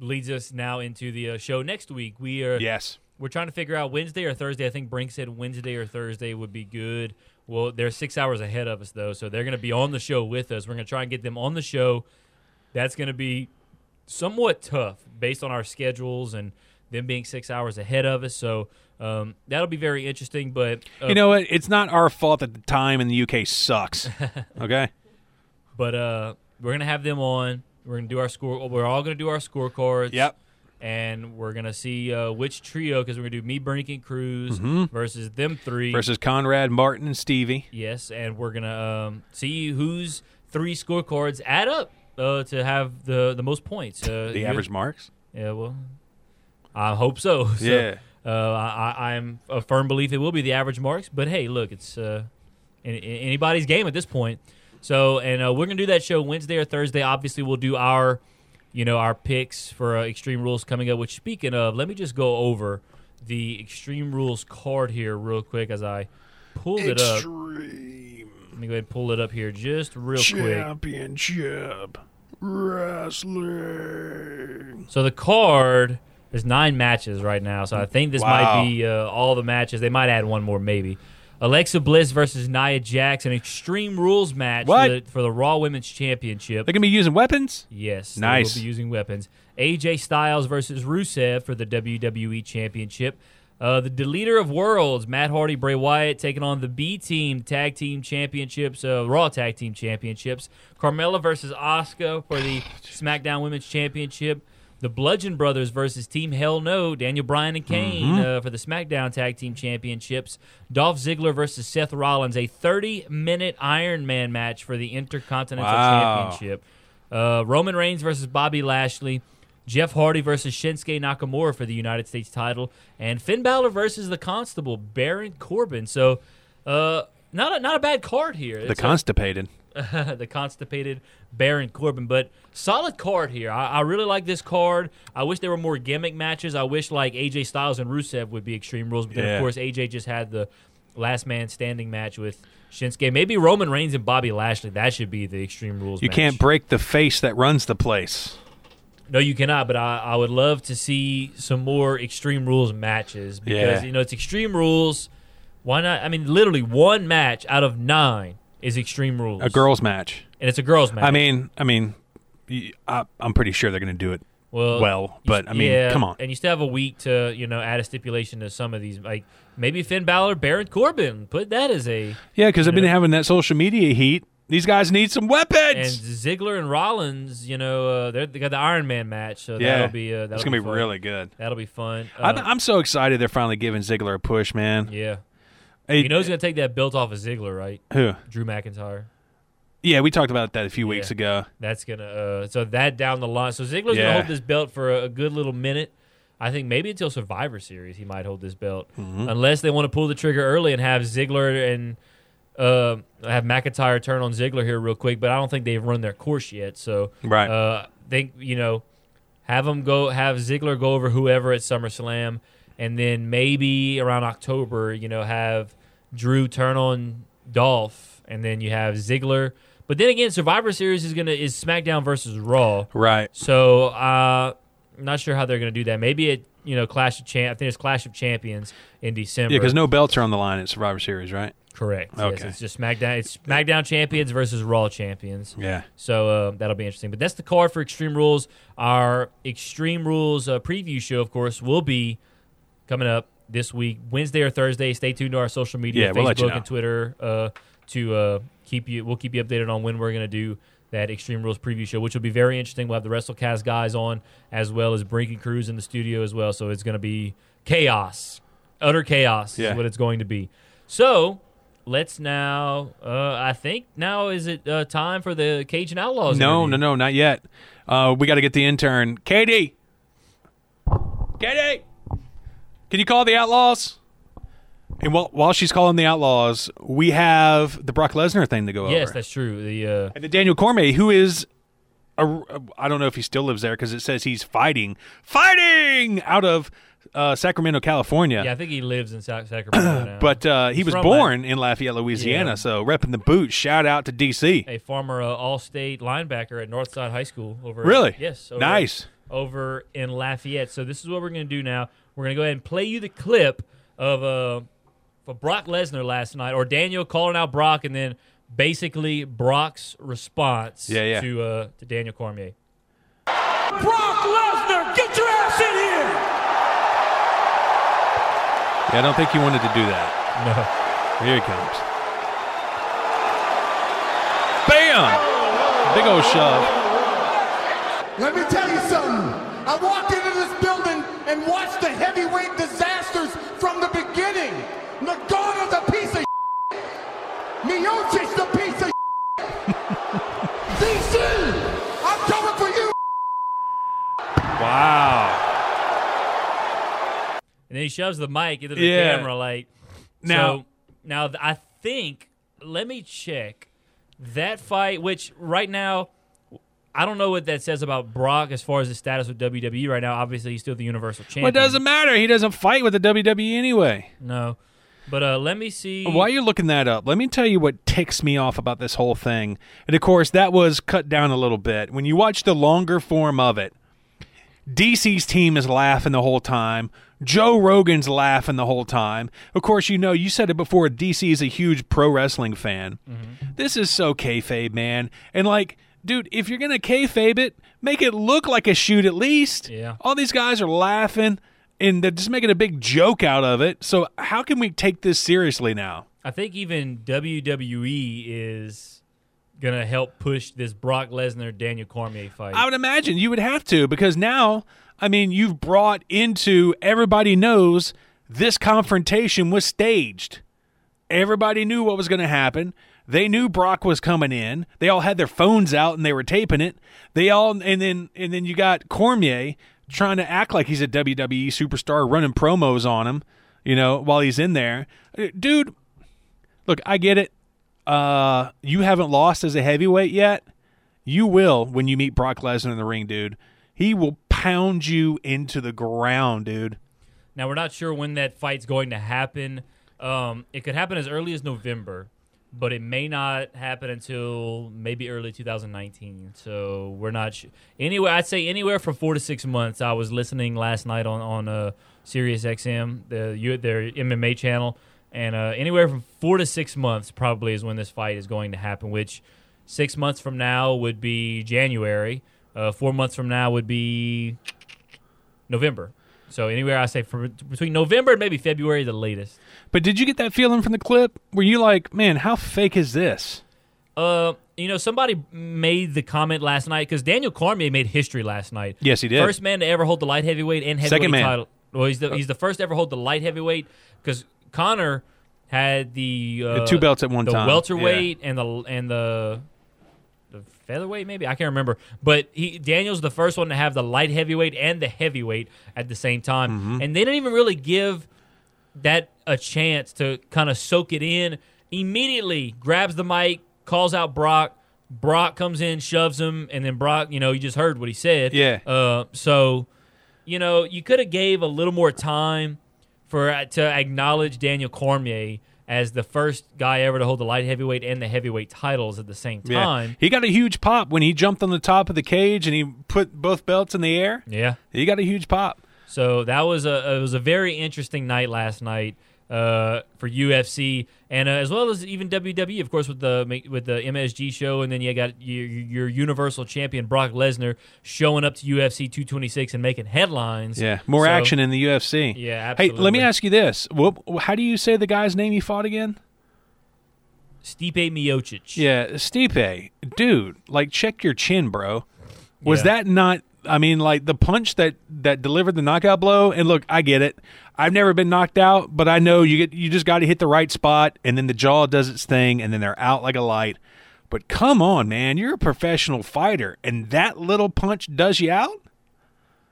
leads us now into the uh, show next week. We are Yes. We're trying to figure out Wednesday or Thursday. I think Brink said Wednesday or Thursday would be good. Well, they're six hours ahead of us though, so they're going to be on the show with us. We're going to try and get them on the show. That's going to be somewhat tough based on our schedules and them being six hours ahead of us. So um, that'll be very interesting. But uh, You know what? It's not our fault that the time in the UK sucks. [laughs] Okay? but uh, we're gonna have them on. We're gonna do our score. We're all gonna do our scorecards. Yep. And we're gonna see uh, which trio because we're gonna do me, Brink, and Cruz versus them three. Versus Conrad, Martin, and Stevie. yes, and we're gonna um, see whose three scorecards add up uh, to have the the most points. Uh, The average marks. Yeah, well, I hope so. [laughs] So, Yeah. Uh, I, I- I'm a firm belief it will be the average marks, but hey, look, it's uh, anybody's game at this point. So, and uh, we're gonna do that show Wednesday or Thursday. Obviously, we'll do our, you know, our picks for uh, Extreme Rules coming up. Which, speaking of, let me just go over the Extreme Rules card here real quick as I pulled it up. Extreme Let me go ahead and pull it up here just real quick. Championship Wrestling. So the card there's nine matches right now. So I think this Wow. might be uh, all the matches. They might add one more maybe. Alexa Bliss versus Nia Jax, an Extreme Rules match What? For, the, for the Raw Women's Championship. They're gonna be using weapons. Yes, Nice. They will be using weapons. AJ Styles versus Rusev for the WWE Championship. Uh, the deleter of worlds, Matt Hardy, Bray Wyatt, taking on the B Team Tag Team Championships, uh, Raw Tag Team Championships. Carmella versus Asuka for the [sighs] SmackDown Women's Championship. The Bludgeon Brothers versus Team Hell No, Daniel Bryan and Kane uh, for the SmackDown Tag Team Championships. Dolph Ziggler versus Seth Rollins, a 30 minute Iron Man match for the Intercontinental Wow. Championship. Uh, Roman Reigns versus Bobby Lashley. Jeff Hardy versus Shinsuke Nakamura for the United States title, and Finn Balor versus the Constable Baron Corbin. So, uh, not a, not a bad card here. The It's a- constipated. [laughs] the constipated Baron Corbin. But solid card here. I, I really like this card. I wish there were more gimmick matches. I wish like AJ Styles and Rusev would be Extreme Rules. But then Yeah. of course AJ just had the last man standing match with Shinsuke. Maybe Roman Reigns and Bobby Lashley. That should be the Extreme Rules. You match. can't break the face that runs the place. No, you cannot. But I, I would love to see some more Extreme Rules matches because Yeah. you know it's Extreme Rules. Why not? I mean, literally one match out of nine is Extreme Rules. A girls' match. and it's a girls match. I mean, I mean, I, am pretty sure they're going to do it well, well. you- But I mean, yeah, come on. And you still have a week to you know add a stipulation to some of these, like maybe Finn Balor, Baron Corbin. Put that as a Yeah, because I've been having that social media heat. These guys need some weapons. and. Ziggler and Rollins. You know, uh, they're, they got the Iron Man match, so yeah, that'll be uh, that'll gonna be, fun. really good. That'll be fun. I'm, Uh, I'm so excited they're finally giving Ziggler a push, man. yeah, Hey, you know who's gonna take that belt off of Ziggler, right? who? Drew McIntyre. Yeah, we talked about that a few weeks ago. That's gonna uh, so that down the line. So Ziggler's Yeah. gonna hold this belt for a, a good little minute. I think maybe until Survivor Series he might hold this belt, Mm-hmm. unless they want to pull the trigger early and have Ziggler and uh, have McIntyre turn on Ziggler here real quick. But I don't think they've run their course yet. So Right. uh, think you know have them go have Ziggler go over whoever at SummerSlam, and then maybe around October, you know, have Drew turn on Dolph, and then you have Ziggler. But then again, Survivor Series is gonna is SmackDown versus Raw. Right. So uh, I'm not sure how they're gonna do that. Maybe it you know Clash of Champ. I think it's Clash of Champions in December. Yeah, because no belts are on the line at Survivor Series, right? correct. Yes, Okay. it's just SmackDown. It's SmackDown champions versus Raw champions. Yeah. So uh, that'll be interesting. But that's the card for Extreme Rules. Our Extreme Rules uh, preview show, of course, will be coming up this week, Wednesday or Thursday. Stay tuned to our social media, Yeah, we'll Facebook you know. and Twitter, uh, to uh, keep you. We'll keep you updated on when we're going to do that Extreme Rules preview show, which will be very interesting. We'll have the WrestleCast guys on as well as Brink and Cruz in the studio as well. So it's going to be chaos, utter chaos Yeah. is what it's going to be. So. Let's now. Uh, I think now is it uh, time for the Cajun Outlaws? No, interview? no, no, not yet. Uh, we got to get the intern, Katie. Katie, can you call the Outlaws? And while, while she's calling the Outlaws, we have the Brock Lesnar thing to go Yes, over. Yes, that's true. The uh, and the Daniel Cormier, who is, I don't know if he still lives there because it says he's fighting, fighting out of uh, Sacramento, California. yeah, I think he lives in Sac- Sacramento now. [clears throat] But uh, he was born in Lafayette, Louisiana. Yeah. So repping the boot. Shout out to DC. a former uh, All-State linebacker at Northside High School. Over Really? yes, over, Nice. over in Lafayette. So this is what we're going to do now. We're going to go ahead and play you the clip of uh, for Brock Lesnar last night, or Daniel calling out Brock, and then basically Brock's response Yeah, yeah. to uh, to Daniel Cormier. Brock Lesnar, get your ass in here! Yeah, I don't think he wanted to do that. No. Here he comes. Bam! Big old shove. Let me tell you something. I walked into this building and watch the heavyweight disasters from the beginning. Ngannou's a piece of Miocic's the piece of DC, [laughs] I'm coming for you. Wow. And then he shoves the mic into the Yeah. camera, like Now- So, now I think. Let me check that fight. Which right now, I don't know what that says about Brock as far as his status with WWE right now. Obviously, he's still the Universal Champion. Well, it doesn't matter. He doesn't fight with the WWE anyway. No, but uh, let me see. While you're looking that up, let me tell you what ticks me off about this whole thing. And of course, that was cut down a little bit. When you watch the longer form of it, DC's team is laughing the whole time. Joe Rogan's laughing the whole time. Of course, you know, you said it before, DC is a huge pro wrestling fan. This is so kayfabe, man. And like, dude, if you're going to kayfabe it, make it look like a shoot at least. Yeah. All these guys are laughing. and they're just making a big joke out of it. So how can we take this seriously now? I think even WWE is gonna help push this Brock Lesnar Daniel Cormier fight. I would imagine you would have to because now, I mean, you've brought into everybody knows this confrontation was staged. Everybody knew what was going to happen. They knew Brock was coming in. They all had their phones out and they were taping it. They all and then and then you got Cormier trying to act like he's a WWE superstar running promos on him, you know, while he's in there. Uh, Dude, look, I get it. Uh, you haven't lost as a heavyweight yet. You will when you meet Brock Lesnar in the ring, dude. He will pound you into the ground, dude. Now we're not sure when that fight's going to happen. Um, it could happen as early as November, but it may not happen until maybe early 2019. So we're not sure. Anyway, I'd say anywhere from four to six months. I was listening last night on on uh, Sirius XM, the their MMA channel, and uh, anywhere from four to six months probably is when this fight is going to happen. Which six months from now would be January. Uh, four months from now would be November. So anywhere I say from between November and maybe February, the latest. But did you get that feeling from the clip? Were you like, man, how fake is this? Uh, you know, somebody made the comment last night because Daniel Cormier made history last night. Yes, he did. First man to ever hold the light heavyweight and heavyweight Second man. title. Well, he's the he's the first to ever hold the light heavyweight because Conor had the, uh, The two belts at one the time. welterweight and the and the the featherweight maybe I can't remember, but he Daniel's the first one to have the light heavyweight and the heavyweight at the same time, Mm-hmm. and they didn't even really give that a chance to kind of soak it in. Immediately grabs the mic, calls out Brock. Brock comes in, shoves him, and then Brock, you know, you just heard what he said. Yeah. Uh, so, you know, you could have gave a little more time for uh, to acknowledge Daniel Cormier as the first guy ever to hold the light heavyweight and the heavyweight titles at the same Yeah. time. He got a huge pop when he jumped on the top of the cage and he put both belts in the air. Yeah. He got a huge pop. So that was a it was a very interesting night last night uh, for UFC and uh, as well as even WWE, of course, with the with the MSG show, and then you got your, your Universal Champion Brock Lesnar showing up to UFC 226 and making headlines. Yeah, more So- action in the UFC. Yeah, Hey, let me ask you this: what, How do you say the guy's name he fought again? Stipe Miocic. Yeah, Stipe, dude. Like, check your chin, bro. Was Yeah. that not? I mean, like the punch that that delivered the knockout blow. And look, I get it. I've never been knocked out, but I know you get you just got to hit the right spot, and then the jaw does its thing, and then they're out like a light. But come on, man, you're a professional fighter, and that little punch does you out.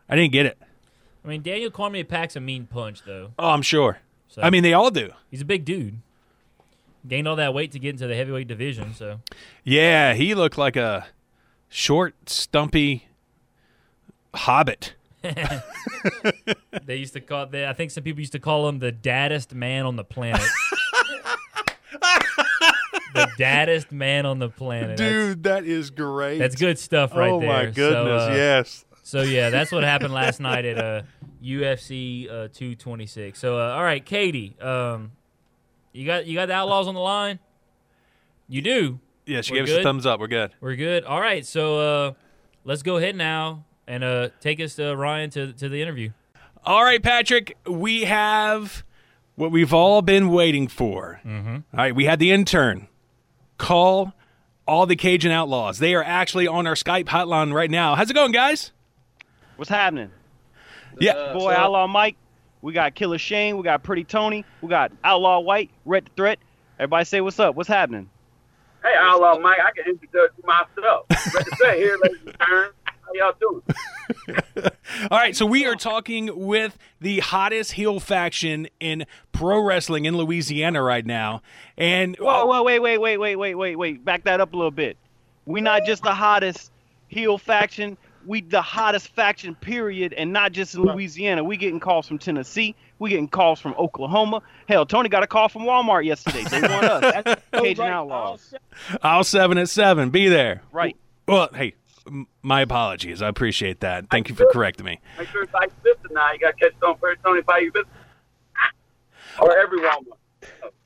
I didn't get it. I mean Daniel Cormier packs a mean punch though. Oh, I'm sure. So I mean, they all do. he's a big dude. Gained all that weight to get into the heavyweight division. So Yeah, he looked like a short, stumpy hobbit. they used to call. They, I think some people used to call him the daddest man on the planet. the daddest man on the planet. That's- that is great. That's, good stuff right oh there. Oh my goodness, So, uh, yes. So yeah, that's what happened last night at uh, UFC uh, 226. So uh, all right, Katie, um, you got you got the Outlaws on the line. You do. Yeah, she We're gave us a thumbs up. We're good. We're good. All right, so uh, let's go ahead now and uh, take us to Ryan to to the interview. All right, Patrick, we have what we've all been waiting for. Mm-hmm. All right, we had the intern call all the Cajun Outlaws. They are actually on our Skype hotline right now. How's it going, guys? What's happening? Yeah. Boy, Outlaw Mike. We got Killer Shane. We got Pretty Tony. We got Outlaw White. Rhett the Threat. Everybody say what's up. What's happening? Hey, Outlaw Mike, I can introduce myself. Ready to say here, ladies and gentlemen. How y'all doing? [laughs] All right, so we are talking with the hottest heel faction in pro wrestling in Louisiana right now. And Whoa, whoa, wait, wait, wait, wait, wait, wait, wait. Back that up a little bit. We're not just the hottest heel faction. We the hottest faction, period, and not just in Louisiana. We getting calls from Tennessee. We getting calls from Oklahoma. Hell, Tony got a call from Walmart yesterday. They want us. That's [laughs] oh, Cajun Outlaws. I'll seven at seven. Be there. Right. Well, hey, my apologies. I appreciate that. Thank you for correcting me. Make sure it's like sister now. You got to catch on first, Tony, by your business. Or everyone.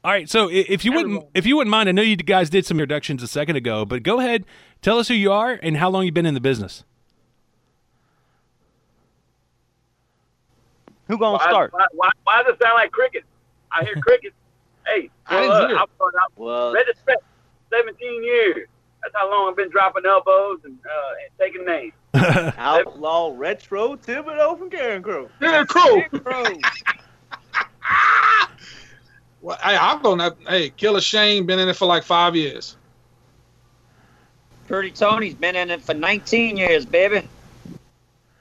All right, so if you wouldn't if you wouldn't mind, I know you guys did some introductions a second ago, but go ahead, tell us who you are and how long you've been in the business. Who gonna why, start? Why, why, why does it sound like crickets? I hear crickets. [laughs] Hey, I well, didn't uh, hear. I'm going out. Well, Red respect, 17 years. That's how long I've been dropping elbows and, uh, and taking names. [laughs] Outlaw Retro Thibodeau from Carencro. Yeah, Crow. Crow. [laughs] Well, hey, I'm gonna. Hey, Killer Shane been in it for like five years. Pretty Tony's been in it for 19 years, baby.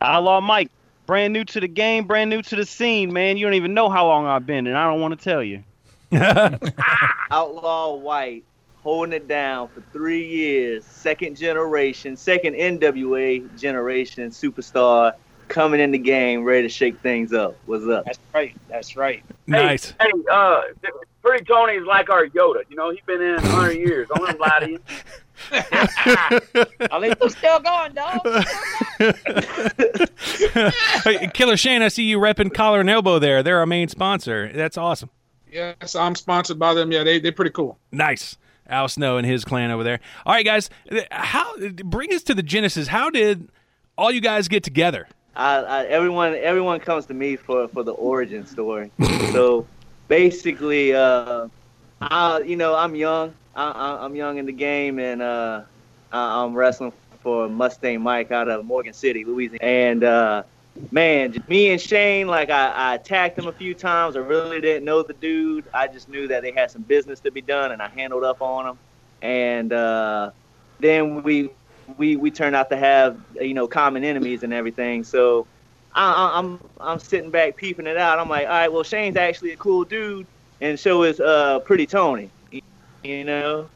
Outlaw Mike, brand new to the game, brand new to the scene, man. You don't even know how long I've been, and I don't want to tell you. [laughs] Outlaw White holding it down for three years. Second generation, second NWA generation superstar coming in the game, ready to shake things up. What's up? That's right. That's right. Nice. Hey, uh, Pretty Tony is like our Yoda. You know, he's been in 100 years. Don't let him lie to you. At least I'm still going, dog. [laughs] Hey, Killer Shane, I see you repping Collar and Elbow there. They're our main sponsor. That's awesome. Yes, I'm sponsored by them. Yeah, they they're pretty cool. Nice. Al Snow and his clan over there. All right, guys, how bring us to the Genesis. How did all you guys get together? I, I, everyone everyone comes to me for, for the origin story. [laughs] so basically, uh, I you know I'm young. I, I'm young in the game, and uh, I, I'm wrestling for Mustang Mike out of Morgan City, Louisiana. And uh, man, me and Shane, like I, I attacked him a few times. I really didn't know the dude. I just knew that they had some business to be done, and I handled up on him. And uh, then we we we turned out to have you know common enemies and everything. So I, I, I'm I'm sitting back peeping it out. I'm like, all right, well Shane's actually a cool dude, and so is uh Pretty Tony, you know.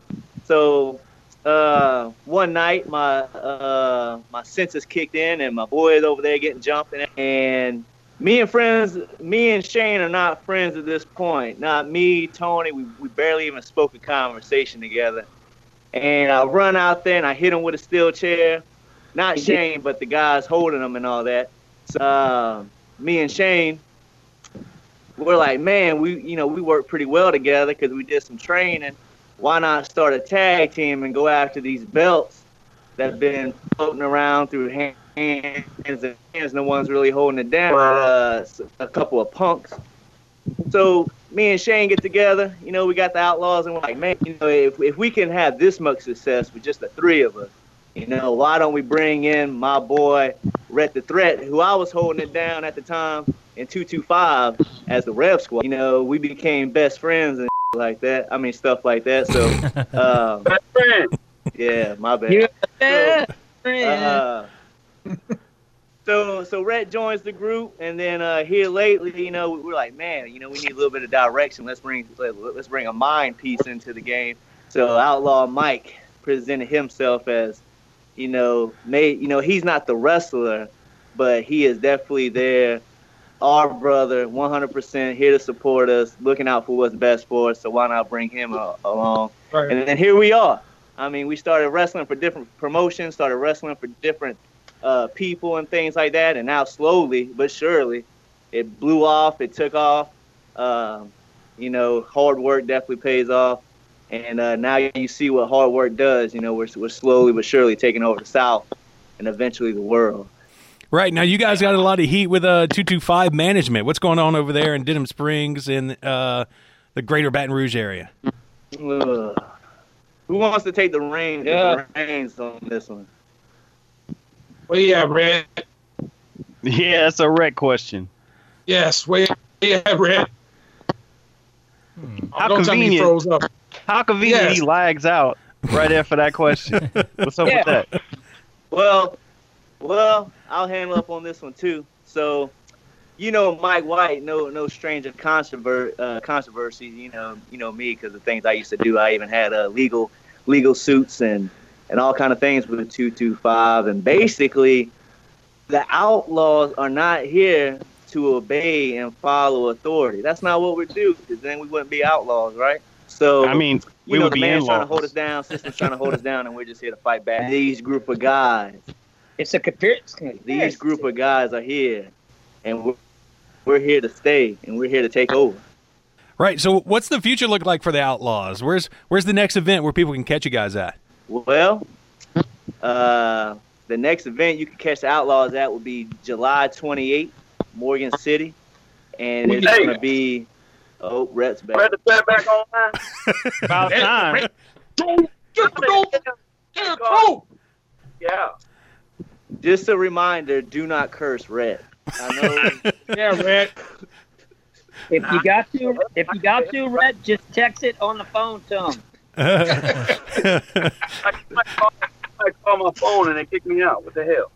So uh one night my uh my senses kicked in and my boy is over there getting jumped and, and me and friends me and Shane are not friends at this point. Not me, Tony, we, we barely even spoke a conversation together. And I run out there and I hit him with a steel chair. Not Shane, but the guys holding him and all that. So uh, me and Shane, we're like, man, we you know we work pretty well together because we did some training. Why not start a tag team and go after these belts that have been floating around through hands and hands? No one's really holding it down. Uh, a couple of punks. So me and Shane get together. You know, we got the Outlaws, and we're like, man, you know, if if we can have this much success with just the three of us, you know, why don't we bring in my boy Rhett the Threat, who I was holding it down at the time in 225 as the Rev Squad. You know, we became best friends and like that. I mean, stuff like that. So, [laughs] um, Best friend. yeah, my bad. You So, uh, so so Rhett joins the group, and then uh, here lately, you know, we're like, man, you know, we need a little bit of direction. Let's bring let, let's bring a mind piece into the game. So Outlaw Mike presented himself as, you know, made you know he's not the wrestler, but he is definitely there. Our brother, 100% here to support us, looking out for what's best for us. So why not bring him along? Right. And then here we are. I mean, we started wrestling for different promotions, started wrestling for different uh, people and things like that. And now, slowly but surely, it blew off. It took off. Um, you know, hard work definitely pays off. And uh, now you see what hard work does. You know, we're, we're slowly but surely taking over the South and eventually the world. Right now, you guys got a lot of heat with uh, two two five management. What's going on over there in Denham Springs in uh, the Greater Baton Rouge area? Ugh. Who wants to take the reins, Yeah. the reins on this one? Well, yeah, Red. Yeah, that's a red question. Yes, well, yeah, Red. How Don't tell me he convenient. froze up. How convenient Yes. he lags out right after that question. [laughs] What's up with that? Well, well, I'll handle up on this one too. So, you know, Mike White, no, no stranger controver- uh, controversy. You know, you know me because the things I used to do. I even had uh, legal, legal suits and and all kind of things with two two five. And basically, the outlaws are not here to obey and follow authority. That's not what we do. Because then we wouldn't be outlaws, right? So I mean, we you know, would the be man's trying to hold us down, system's trying to hold us down, and we're just here to fight back. These group of guys, It's a conspiracy. these group of guys are here, and we're, we're here to stay, and we're here to take over. Right. So, what's the future look like for the Outlaws? Where's Where's the next event where people can catch you guys at? Well, uh, the next event you can catch the Outlaws at will be July 28th, Morgan City. and it's Hey. gonna be. Oh, Rhett's back. Ready to back online? About time. Yeah. Just a reminder: do not curse red. I know. [laughs] yeah, Red. If you got to, if you got to, Rhett, just text it on the phone to him. I might call, I call my phone and they kick me out. What the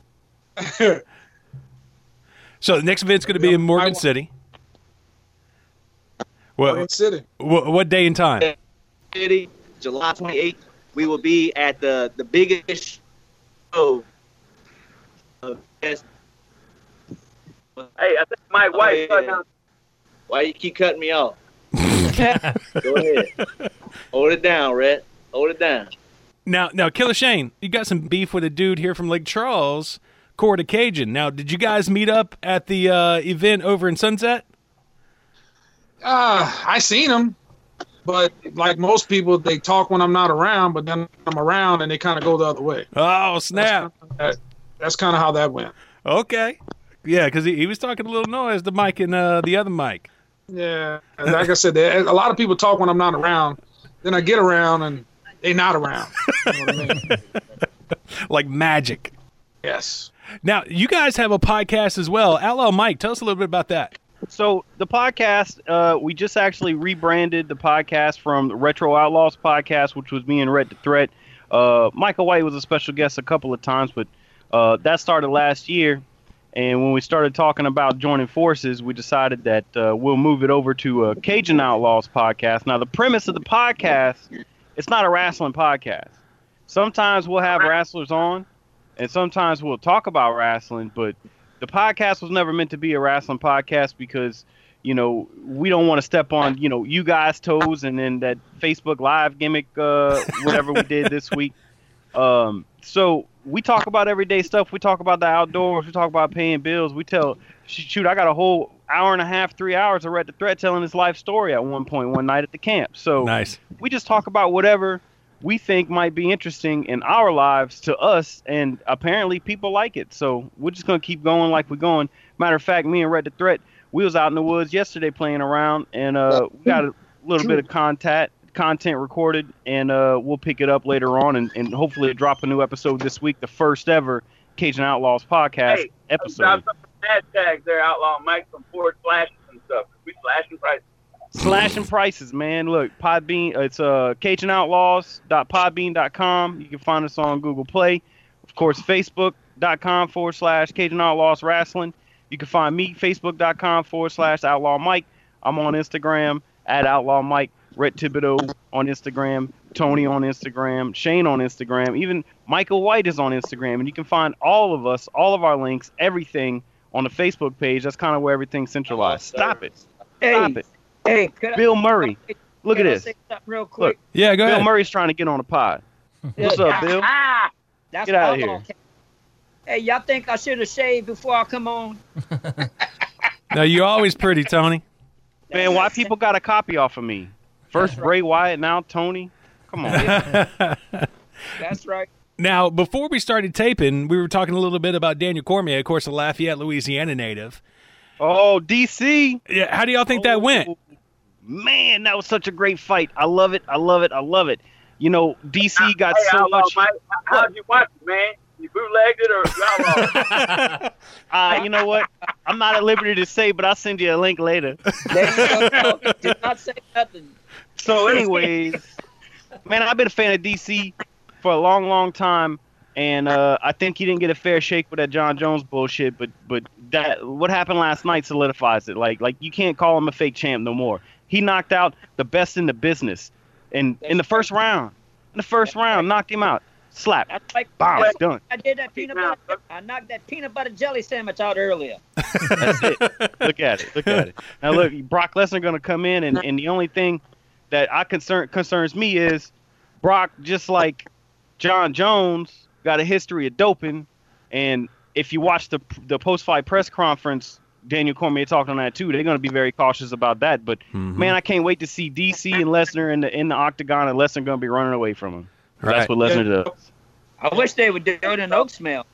hell? [laughs] So the next event's going to be in Morgan City. Morgan What, City. what what day and time? City, July 28th. We will be at the the biggest show. Of Hey, I think Mike Oh, White yeah. Why you keep cutting me off? [laughs] Go ahead. Hold it down, Rhett. Hold it down. Now, now, Killer Shane, you got some beef with a dude here from Lake Charles, Core to Cajun. Now, did you guys meet up at the uh, event over in Sunset? Uh, I seen him, but like most people, they talk when I'm not around, but then I'm around and they kind of go the other way. Oh snap! That, that's kind of how that went. Okay, yeah, because he, he was talking a little noise the mic and uh, the other mic. Yeah, and like I said, there, a lot of people talk when I'm not around. Then I get around and they not around. You know what I mean? [laughs] like magic. Yes. Now, you guys have a podcast as well. Outlaw Mike, tell us a little bit about that. So the podcast, uh, we just actually rebranded the podcast from the Retro Outlaws podcast, which was me and Rhett the Threat. Uh, Michael White was a special guest a couple of times, but uh, that started last year. And when we started talking about joining forces, we decided that uh, we'll move it over to a Cajun Outlaws podcast. Now, the premise of the podcast, it's not a wrestling podcast. Sometimes we'll have wrestlers on, and sometimes we'll talk about wrestling, but the podcast was never meant to be a wrestling podcast because you know we don't want to step on you know you guys toes and then that facebook live gimmick uh whatever we did this week um so we talk about everyday stuff we talk about the outdoors we talk about paying bills we tell shoot i got a whole hour and a half three hours of red the threat telling his life story at one point one night at the camp so Nice. we just talk about whatever we think might be interesting in our lives to us, and apparently people like it. So we're just gonna keep going like we're going. Matter of fact, me and Rhett the Threat, we was out in the woods yesterday playing around, and uh, we got a little bit of content content recorded, and uh, we'll pick it up later on, and, and hopefully drop a new episode this week, the first ever Cajun Outlaws podcast Hey, episode. Some hashtags there, Outlaw Mike, some forward slashes and stuff. We slashing prices. slashing prices, man. Look, Podbean, it's uh, CajunOutlaws.podbean.com. You can find us on Google Play. Of course, Facebook.com forward slash Cajun Outlaws Wrestling. You can find me, Facebook.com forward slash Outlaw Mike. I'm on Instagram at Outlaw Mike. Rhett Thibodeau on Instagram. Tony on Instagram. Shane on Instagram. Even Michael White is on Instagram. And you can find all of us, all of our links, everything on the Facebook page. That's kind of where everything's centralized. Stop it. Stop Hey, it. hey, could I- Bill Murray. Look at I this. say real quick? Look. Yeah, go Bill ahead. Murray's trying to get on a pod. What's up, Bill? Ah, that's Get outta all here. on Hey, y'all think I should have shaved before I come on? [laughs] Now, you're always pretty, Tony. Man, why people got a copy off of me? First Bray Wyatt, now Tony. Come on. [laughs] That's right. Now, before we started taping, we were talking a little bit about Daniel Cormier, of course, a Lafayette, Louisiana native. oh, DC. Yeah, how do y'all think that went? Oh, Man, that was such a great fight. I love it. I love it. I love it. You know, DC got hey, so Outlaw much. Mike, how- how'd you watch it, man? You bootlegged it or you Outlaw? [laughs] Uh, you know what? I'm not at liberty to say, but I'll send you a link later. There you go. Did not say nothing. So, [laughs] anyways, man, I've been a fan of DC for a long, long time, and uh, I think he didn't get a fair shake with that Jon Jones bullshit. But, but that what happened last night solidifies it. Like, like you can't call him a fake champ no more. He knocked out the best in the business, and in the first round, in the first round, knocked him out. Slap, That's like bomb, that's done. I did that peanut butter. I knocked that peanut butter jelly sandwich out earlier. [laughs] That's it. Look at it. Look at it. Now look, Brock Lesnar going to come in, and, and the only thing that I concern concerns me is Brock, just like Jon Jones, got a history of doping, and if you watch the the post fight press conference, Daniel Cormier talked on that too. They're going to be very cautious about that. But mm-hmm. man, I can't wait to see DC and Lesnar in the in the octagon, and Lesnar going to be running away from him. Right. That's what Lesnar does. I wish they would do it in oak smell.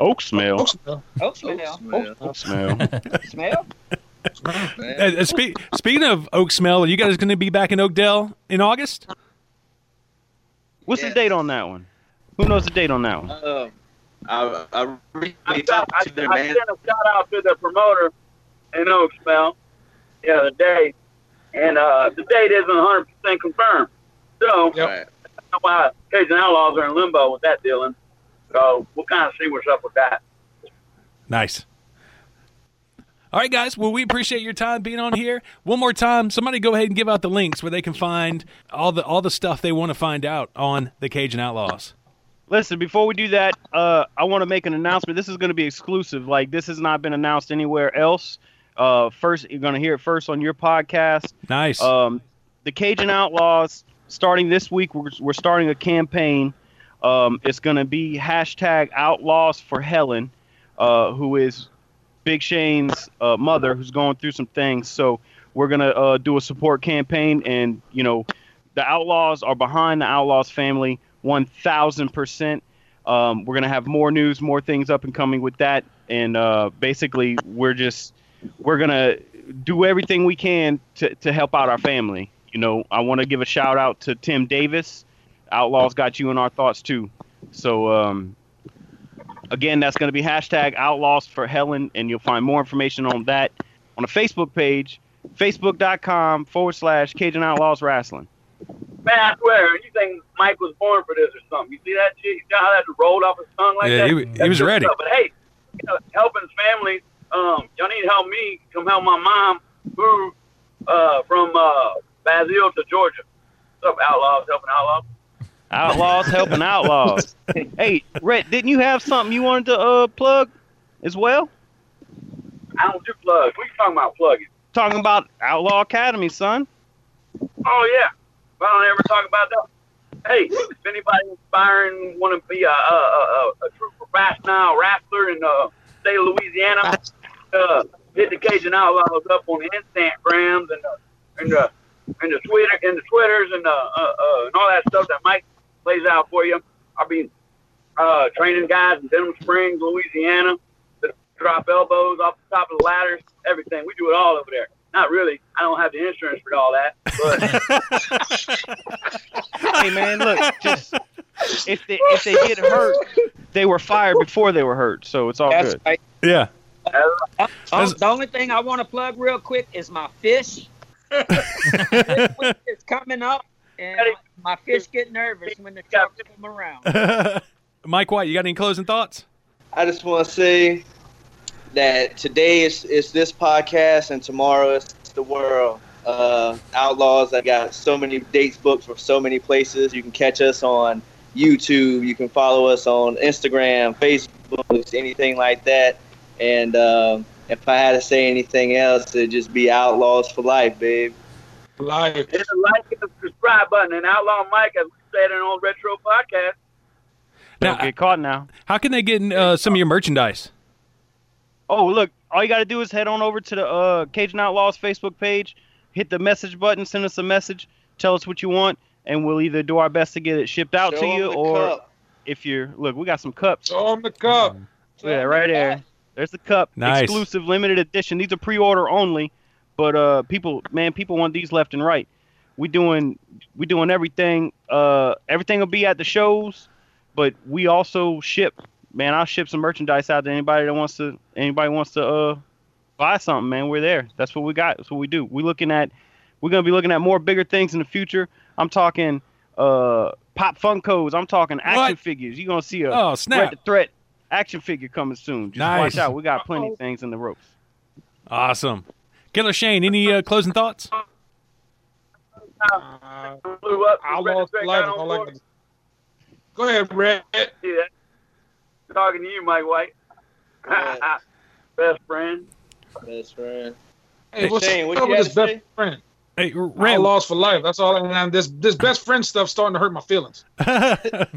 Oak smell. Oak smell. Oak smell. Smell. Oak smell. Smell? Uh, uh, spe- speaking of Oak Smell, are you guys going to be back in Oakdale in August? What's the date on that one? Who knows the date on that one? Um, I, I recently I, talked I, to their I man. sent a shout out to the promoter in Oaksmell the other day, and uh, the date isn't 100 percent confirmed. So Right. that's why Cajun Outlaws are in limbo with that dealing. So we'll kind of see what's up with that. Nice. All right, guys. Well, we appreciate your time being on here. One more time, somebody go ahead and give out the links where they can find all the all the stuff they want to find out on the Cajun Outlaws. Listen, before we do that, uh, I want to make an announcement. This is going to be exclusive. Like this has not been announced anywhere else. Uh, first, you're going to hear it first on your podcast. Nice. Um, the Cajun Outlaws, starting this week, we're, we're starting a campaign. Um, it's going to be hashtag Outlaws for Helen, uh, who is Big Shane's uh, mother, who's going through some things. So we're to uh, do a support campaign, and you know, the Outlaws are behind the Outlaws family, one thousand percent. Um, we're gonna have more news, more things up and coming with that, and uh, basically, we're just we're gonna do everything we can to, to help out our family. You know, I want to give a shout out to Tim Davis. Outlaws got you in our thoughts too. So um, again, that's going to be hashtag Outlaws for Helen, and you'll find more information on that on the Facebook page, facebook.com forward slash Cajun Outlaws Wrestling. Man, I swear, you think Mike was born for this or something? You see that shit? You see how that rolled off his tongue like Yeah, that? he he was ready. stuff. But hey, you know, helping his family. Um, y'all need to help me. Come help my mom, who uh, from uh, Basile to Georgia. What's up, outlaws? Helping outlaws. Outlaws helping outlaws. [laughs] hey, Rhett, didn't you have something you wanted to uh, plug as well? I don't do plugs. What you talking about plugging? Talking about Outlaw Academy, son. Oh yeah. Well, I don't ever talk about that. Hey, if anybody inspiring want to be a, a, a, a true professional wrestler in the state of Louisiana, uh, hit the Cajun Outlaws up on the Instagrams and the and the and the Twitter and the Twitters and the uh, uh, and all that stuff that Mike lays out for you. I'll be uh, training guys in Denham Springs, Louisiana, to drop elbows off the top of the ladders, everything. We do it all over there. Not really. I don't have the insurance for all that, but [laughs] hey man, look, just if they if they get hurt, they were fired before they were hurt, so it's all That's good. right. Yeah. Oh, the only thing I want to plug real quick is my fish. [laughs] this week is coming up, and my fish get nervous when the trucks come around. [laughs] Mike White, you got any closing thoughts? I just want to say that today is, is this podcast and tomorrow is the world. Uh, Outlaws, I got so many dates booked for so many places. You can catch us on YouTube. You can follow us on Instagram, Facebook, anything like that. And um, if I had to say anything else, it'd just be Outlaws for life, babe. Life. hit the like and the subscribe button. And Outlaw Mike, as we said in on Retro Podcast, Don't get caught now. How can they get uh, some of your merchandise? Oh, look, all you got to do is head on over to the uh, Cajun Outlaws Facebook page, hit the message button, send us a message, tell us what you want, and we'll either do our best to get it shipped out Show to 'em you, or cup. if you're look, we got some cups. Show 'em the cup. Yeah, right there. There's the cup. Nice. Exclusive, limited edition. These are pre-order only, but uh, people, man, people want these left and right. We doing, we doing everything. Uh, everything will be at the shows, but we also ship. Man, I'll ship some merchandise out to anybody that wants to. Anybody wants to uh, buy something, man. We're there. That's what we got. That's what we do. We're looking at. We're gonna be looking at more bigger things in the future. I'm talking uh, pop Funkos. I'm talking action What? figures. You're gonna see a Oh, snap. Threat the Threat action figure coming soon. Just Nice. watch out. We got plenty of things in the ropes. Awesome. Killer Shane, any uh, closing thoughts? Uh, blew up. Outlaws for life. is all I can- Go ahead, Red. Yeah. Talking to you, Mike White. [laughs] Best friend. Best friend. Hey, what's Shane, what up you with got this to best friend? Hey, Red. Outlaws for life. That's all. And this this best friend stuff starting to hurt my feelings. [laughs]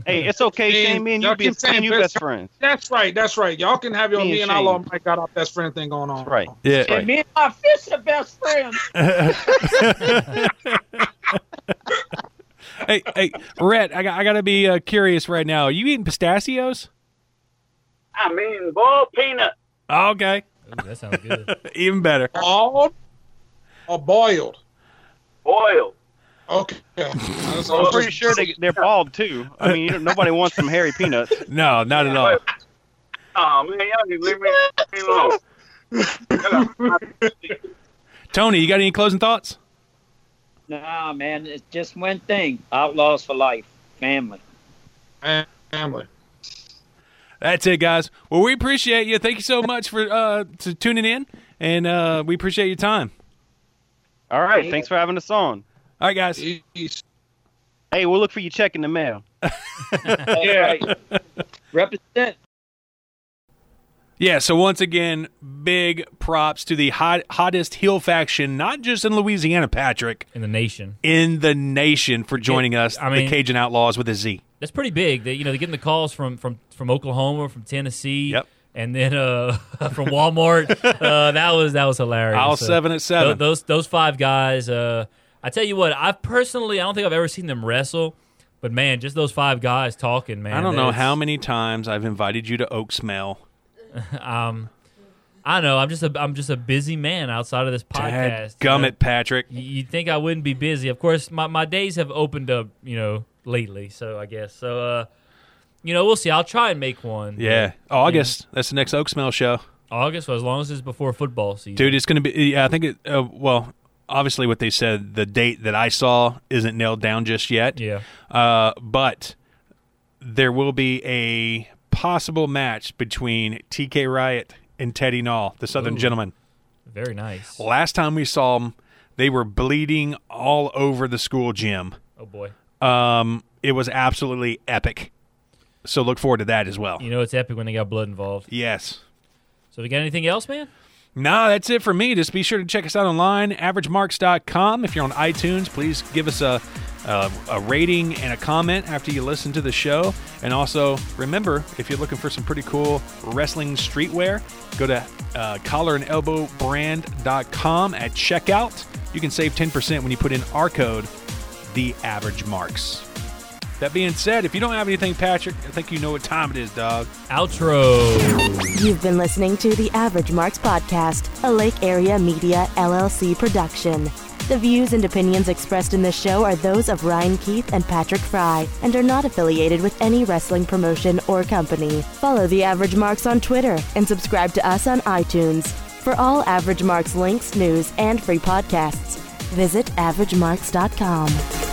Hey, it's okay, Shane. Me and you y'all be keep saying you best friends. That's right. That's right. Y'all can have your Me me, and and Outlaw Shane. Mike got our best friend thing going on. That's right. Yeah. And me and my fish are best friends. [laughs] hey, hey, Rhett, I got, I got to be uh, curious right now. Are you eating pistachios? I mean, boiled peanut. Oh, okay. Ooh, that sounds good. [laughs] Even better. Bald or boiled? Boiled. Okay. [laughs] I'm pretty sure they, they're bald too. I mean, you don't, nobody wants some hairy peanuts. [laughs] No, not at all. [laughs] Oh man, y'all need to leave me alone. Tony, you got any closing thoughts? Nah, man, it's just one thing: outlaws for life, family. Family. That's it, guys. Well, we appreciate you. Thank you so much for uh, to tuning in, and uh, we appreciate your time. All right, thanks for having us on. All right, guys. Hey, we'll look for your check in the mail. [laughs] yeah. Represent. Yeah, so once again, big props to the hot, hottest heel faction, not just in Louisiana, Patrick, in the nation, in the nation for joining us, I mean- the Cajun Outlaws with a Z. That's pretty big. They, you know, they're getting the calls from from from Oklahoma, from Tennessee. Yep. And then uh, [laughs] from Walmart, uh, that was that was hilarious. Aisle seven at seven. tho- those those five guys. Uh, I tell you what, I personally, I don't think I've ever seen them wrestle, but man, just those five guys talking, man. I don't know how many times I've invited you to Oak Smell. [laughs] um, I know. I'm just a I'm just a busy man outside of this podcast. know? Gummit, Patrick. You- You'd think I wouldn't be busy. Of course, my, my days have opened up, you know, lately. So I guess so. Uh, you know, we'll see. I'll try and make one. Yeah, August. That's the next Oak Smell show. August, well, as long as it's before football season. Dude, it's going to be. Yeah, I think it. Uh, well, obviously, what they said, the date that I saw isn't nailed down just yet. Yeah. Uh, but there will be a possible match between TK Riot and Teddy Nall, the Southern Ooh. Gentleman. Very nice. Last time we saw them, they were bleeding all over the school gym. Oh boy. Um, it was absolutely epic. So look forward to that as well. You know, it's epic when they got blood involved. Yes. So we got anything else, man? No, that's it for me. Just be sure to check us out online, averagemarks.com. If you're on iTunes, please give us a, a, a rating and a comment after you listen to the show. And also, remember, if you're looking for some pretty cool wrestling streetwear, go to uh, collarandelbowbrand.com at checkout. You can save 10% when you put in our code, The Average Marks. That being said, if you don't have anything, Patrick, I think you know what time it is, dog. Outro. You've been listening to the Average Marks Podcast, a Lake Area Media LLC production. The views and opinions expressed in this show are those of Ryan Keith and Patrick Fry and are not affiliated with any wrestling promotion or company. Follow the Average Marks on Twitter and subscribe to us on iTunes. For all Average Marks links, news, and free podcasts, visit averagemarks.com.